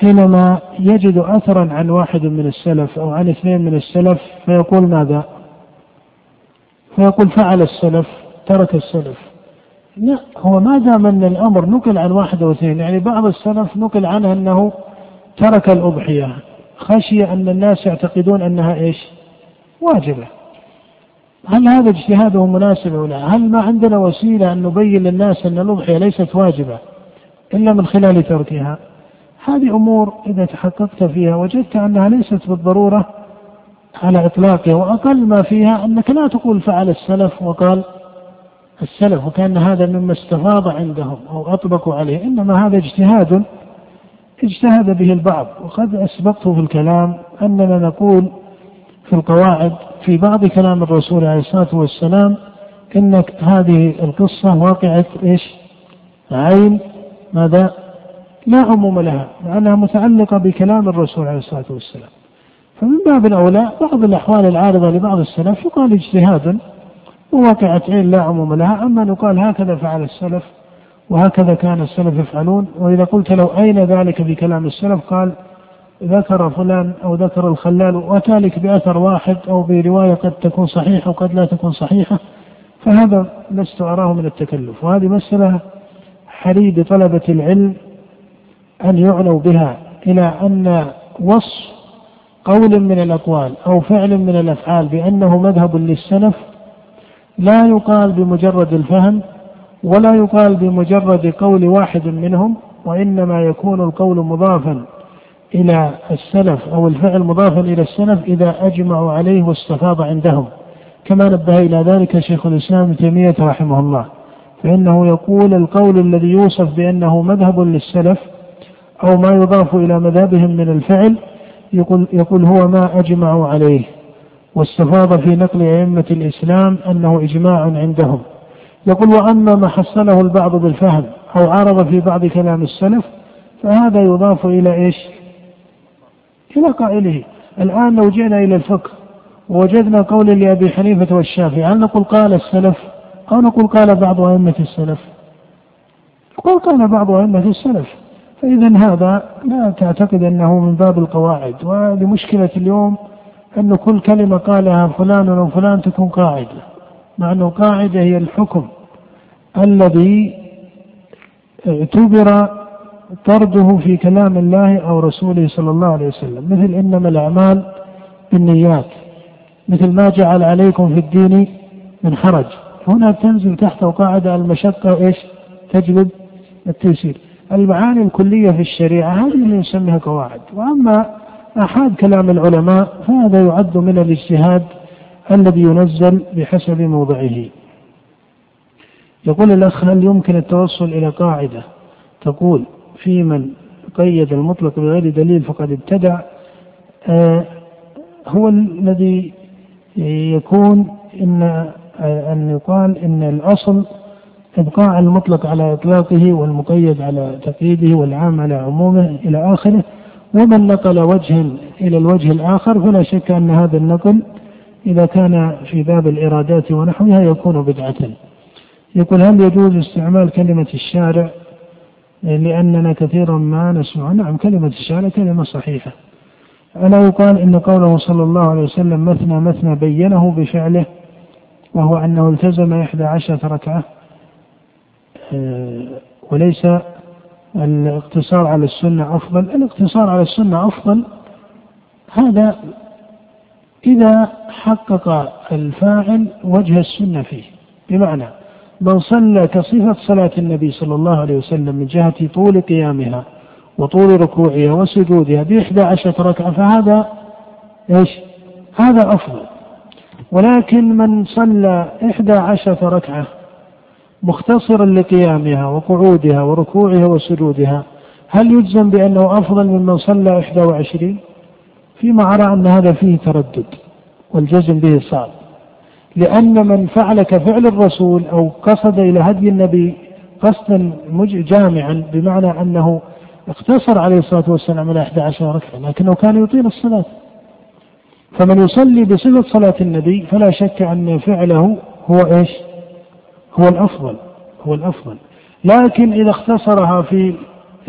حينما يجد أثرا عن واحد من السلف أو عن اثنين من السلف فيقول ماذا؟ فيقول فعل السلف ترك السلف. لا هو ما دام أن الأمر نقل عن واحد أو اثنين يعني بعض السلف نقل عنه أنه ترك الأضحية. خشي أن الناس يعتقدون أنها إيش؟ واجبة. هل هذا اجتهاده مناسب أو لا؟ هل ما عندنا وسيلة أن نبين للناس أن الأضحية ليست واجبة إلا من خلال تركها؟ هذه أمور إذا تحققت فيها وجدت أنها ليست بالضرورة على إطلاقها وأقل ما فيها أنك لا تقول فعل السلف وقال السلف وكأن هذا مما استفاض عندهم أو أطبقوا عليه إنما هذا اجتهاد اجتهد به البعض وقد أسبقت في الكلام أننا نقول في القواعد في بعض كلام الرسول عليه الصلاة والسلام إن هذه القصة واقعة إيش؟ عين. ماذا؟ لا عموم لها لأنها متعلقة بكلام الرسول عليه الصلاة والسلام. فمن باب أولى بعض الأحوال العارضة لبعض السلف يقال اجتهاد وواقعة عين لا عموم لها أما نقال هكذا فعل السلف وهكذا كان السلف يفعلون. وإذا قلت لو أين ذلك في كلام السلف؟ قال ذكر فلان أو ذكر الخلال وتالك بأثر واحد أو برواية قد تكون صحيحة وقد لا تكون صحيحة فهذا لست أراه من التكلف. وهذه مسألة حري بطلبة العلم أن يعنوا بها إلى أن وصف قول من الأقوال أو فعل من الأفعال بأنه مذهب للسلف لا يقال بمجرد الفهم ولا يقال بمجرد قول واحد منهم وإنما يكون القول مضافا إلى السلف أو الفعل مضافا إلى السلف إذا أجمعوا عليه واستفاض عندهم. كما نبه إلى ذلك شيخ الإسلام ابن تيمية رحمه الله. فإنه يقول القول الذي يوصف بأنه مذهب للسلف أو ما يضاف إلى مذهبهم من الفعل يقول, يقول هو ما أجمعوا عليه. واستفاض في نقل أئمة الإسلام أنه إجماع عندهم. يقول وأما ما حصله البعض بالفهم أو عرض في بعض كلام السلف فهذا يضاف إلى إيش؟ إلى قائله. الآن لو جئنا إلى الفقه ووجدنا قول لأبي حنيفة والشافعي هل نقول قال السلف أو نقول قال بعض أئمة السلف؟ قال قال بعض أئمة السلف. فإذا هذا لا تعتقد أنه من باب القواعد ولمشكلة اليوم أن كل كلمة قالها فلان أو فلان تكون قاعدة. مع أنه قاعدة هي الحكم الذي اعتبر طرده في كلام الله أو رسوله صلى الله عليه وسلم مثل إنما الأعمال بالنيات مثل ما جعل عليكم في الدين من حرج. هنا تنزل تحت قاعدة المشقة إيش؟ تجلب التيسير. المعاني الكلية في الشريعة هذه اللي نسميها قواعد. وأما أحاد كلام العلماء فهذا يعد من الاجتهاد الذي ينزل بحسب موضعه. يقول الأخ هل يمكن التوصل إلى قاعدة تقول في من قيد المطلق بغير دليل فقد ابتدع؟ آه هو الذي يكون إن آه أن يقال إن الأصل إبقاء المطلق على إطلاقه والمقيد على تقييده والعام على عمومه إلى آخره. ومن نقل وجها إلى الوجه الآخر فلا شك أن هذا النقل إذا كان في باب الإرادات ونحوها يكون بدعة. يقول هل يجوز استعمال كلمة الشارع؟ لأننا كثيرا ما نسمع. نعم كلمة الشارع كلمة صحيحة. ألا يقال إن قوله صلى الله عليه وسلم مثنى مثنى بينه بفعله وهو أنه التزم إحدى عشرة ركعة آه، وليس الاقتصار على السنة أفضل. الاقتصار على السنة أفضل. هذا إذا حقق الفاعل وجه السنة فيه. بمعنى من صلى كصفة صلاة النبي صلى الله عليه وسلم من جهة طول قيامها وطول ركوعها وسجودها بإحدى عشرة ركعة فهذا إيش؟ هذا أفضل. ولكن من صلى إحدى عشرة ركعة مختصرا لقيامها وقعودها وركوعها وسجودها هل يجزم بأنه أفضل ممن صلى إحدى وعشرين؟ فيما أرى أن هذا فيه تردد والجزم به صعب. لأن من فعل كفعل الرسول أو قصد إلى هدي النبي قصدا جامعا بمعنى أنه اقتصر عليه الصلاة والسلام على 11 ركعة لكنه كان يطيل الصلاة. فمن يصلي بصفة صلاة النبي فلا شك أن فعله هو إيش؟ هو الأفضل هو الأفضل. لكن إذا اختصرها في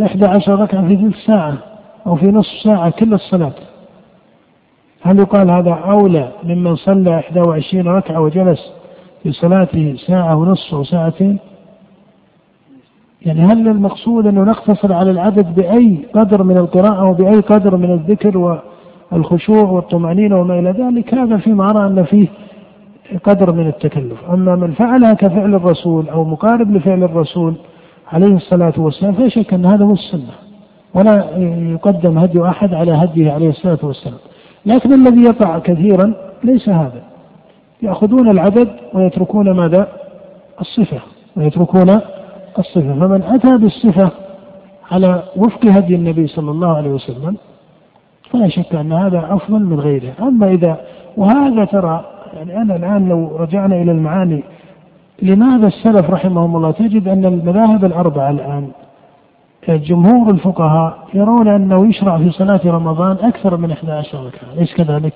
11 ركعة في ثلث ساعة أو في نصف ساعة كل الصلاة هل يقال هذا أولى ممن صلى 21 ركعة وجلس في صلاته ساعة ونصف أو ساعتين؟ يعني هل المقصود أنه نقتصر على العدد بأي قدر من القراءة وبأي قدر من الذكر والخشوع والطمأنينة وما إلى ذلك؟ هذا فيما أرى أن فيه قدر من التكلف. أما من فعلها كفعل الرسول أو مقارب لفعل الرسول عليه الصلاة والسلام فلا شك أن هذا هو السنة ولا يقدم هدي أحد على هديه عليه الصلاة والسلام. لكن الذي يقع كثيرا ليس هذا. يأخذون العدد ويتركون ماذا؟ الصفة ويتركون الصفة. فمن أتى بالصفة على وفق هدي النبي صلى الله عليه وسلم فلا شك أن هذا أفضل من غيره. أما إذا وهذا ترى يعني أنا الآن لو رجعنا إلى المعاني لماذا السلف رحمهم الله؟ تجد أن المذاهب الأربعة الآن جمهور الفقهاء يرون أنه يشرع في صلاة رمضان أكثر من 11 ركعة أليس كذلك؟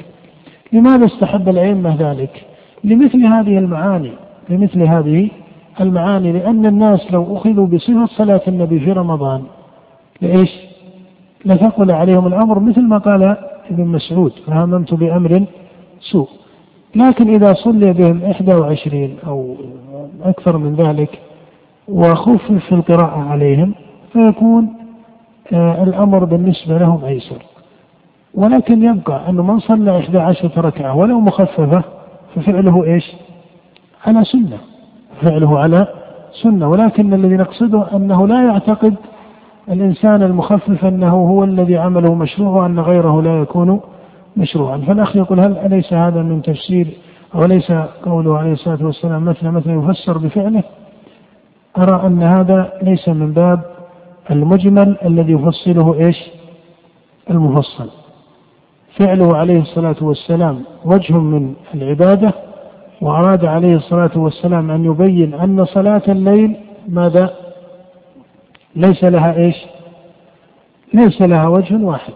لماذا استحب الأئمة ذلك؟ لمثل هذه المعاني لمثل هذه المعاني لأن الناس لو أخذوا بصفة صلاة النبي في رمضان لإيش؟ لثقل عليهم الأمر مثل ما قال ابن مسعود فهممت بأمر سوء لكن إذا صلي بهم 21 أو أكثر من ذلك وخفف القراءة عليهم فيكون آه الأمر بالنسبة لهم أيسر. ولكن يبقى أنه من صلى 11 ركعة ولو مخففة ففعله إيش؟ على سنة. فعله على سنة. ولكن الذي نقصده أنه لا يعتقد الإنسان المخفف أنه هو الذي عمله مشروع وأن غيره لا يكون مشروعا. فالأخ يقول هل أليس هذا من تفسير أو ليس قوله عليه الصلاة والسلام مثل مثل يفسر بفعله؟ أرى أن هذا ليس من باب المجمل الذي يفصله إيش؟ المفصل. فعله عليه الصلاة والسلام وجه من العبادة وأراد عليه الصلاة والسلام أن يبين أن صلاة الليل ماذا؟ ليس لها إيش؟ ليس لها وجه واحد.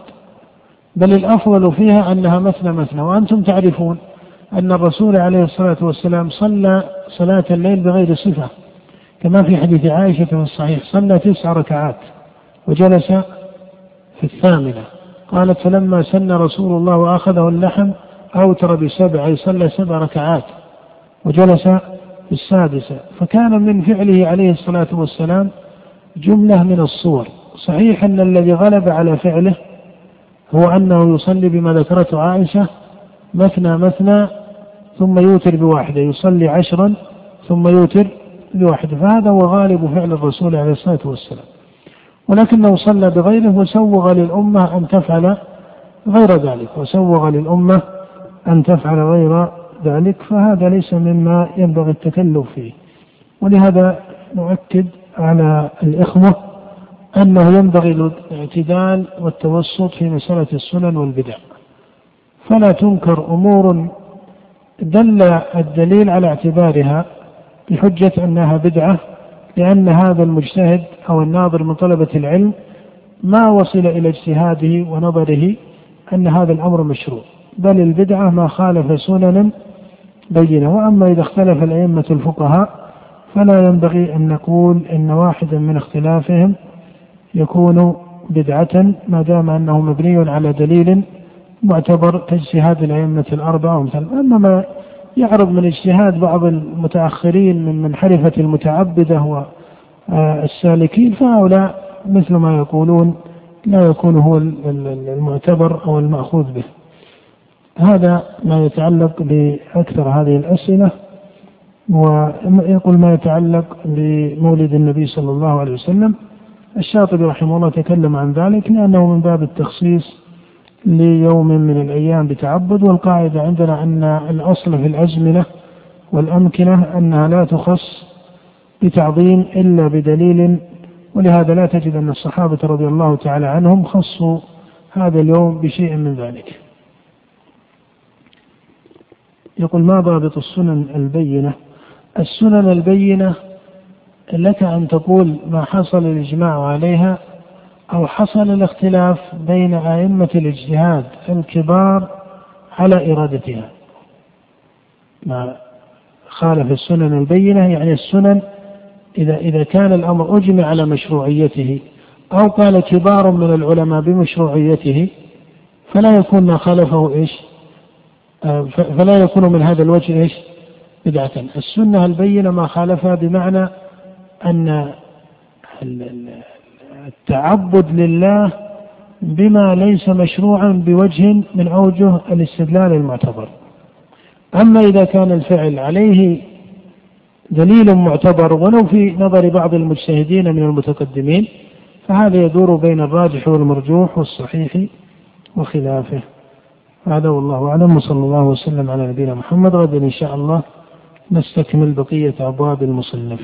بل الأفضل فيها أنها مثنى مثنى. وأنتم تعرفون أن الرسول عليه الصلاة والسلام صلى صلاة الليل بغير صفة. كما في حديث عائشة في الصحيح صلى تسع ركعات وجلس في الثامنة. قالت فلما سن رسول الله وأخذه اللحم أوتر بسبع صلى سبع ركعات وجلس في السادسة. فكان من فعله عليه الصلاة والسلام جملة من الصور. صحيح أن الذي غلب على فعله هو أنه يصلي بما ذكرته عائشة مثنى مثنى ثم يوتر بواحدة يصلي عشرا ثم يوتر بواحدة فهذا هو غالب فعل الرسول عليه الصلاة والسلام. ولكنه صلى بغيره وسوغ للأمة أن تفعل غير ذلك وسوغ للأمة أن تفعل غير ذلك فهذا ليس مما ينبغي التكلف فيه. ولهذا نؤكد على الإخوة أنه ينبغي الاعتدال والتوسط في مسألة السنن والبدع. فلا تنكر أمور دل الدليل على اعتبارها بحجة أنها بدعة لأن هذا المجتهد أو الناظر من طلبة العلم ما وصل إلى اجتهاده ونظره أن هذا الأمر مشروع. بل البدعة ما خالف سننا بينة. وأما إذا اختلف الأئمة الفقهاء فلا ينبغي أن نقول إن واحدا من اختلافهم يكون بدعة ما دام أنه مبني على دليل معتبر كاجتهاد الأئمة الأربعة ومثل أما ما يعرض من اجتهاد بعض المتأخرين من منحرفة المتعبدة والسالكين فهؤلاء مثل ما يقولون لا يكون هو المعتبر أو المأخوذ به. هذا ما يتعلق بأكثر هذه الأسئلة ويقول ما يتعلق بمولد النبي صلى الله عليه وسلم. الشاطبي رحمه الله تكلم عن ذلك لأنه من باب التخصيص ليوم من الأيام بتعبد والقاعدة عندنا أن الأصل في الأزمنة والأمكنة أنها لا تخص بتعظيم إلا بدليل ولهذا لا تجد أن الصحابة رضي الله تعالى عنهم خصوا هذا اليوم بشيء من ذلك. يقول ما ضابط السنن البينة؟ السنن البينة لك أن تقول ما حصل الإجماع عليها أو حصل الاختلاف بين أئمة الاجتهاد الكبار على إرادتها. ما خالف السنن البينة يعني السنن إذا إذا كان الأمر أجمع على مشروعيته أو قال كبار من العلماء بمشروعيته فلا يكون ما خالفه إيش؟ فلا يكون من هذا الوجه إيش؟ بدعة. السنة البينة ما خالفها بمعنى أن التعبد لله بما ليس مشروعا بوجه من أوجه الاستدلال المعتبر. أما إذا كان الفعل عليه دليل معتبر ولو في نظر بعض المجتهدين من المتقدمين فهذا يدور بين الراجح والمرجوح والصحيح وخلافه. هذا والله أعلم. وصلى الله وسلم على نبينا محمد. غدا إن شاء الله نستكمل بقية أبواب المصنف.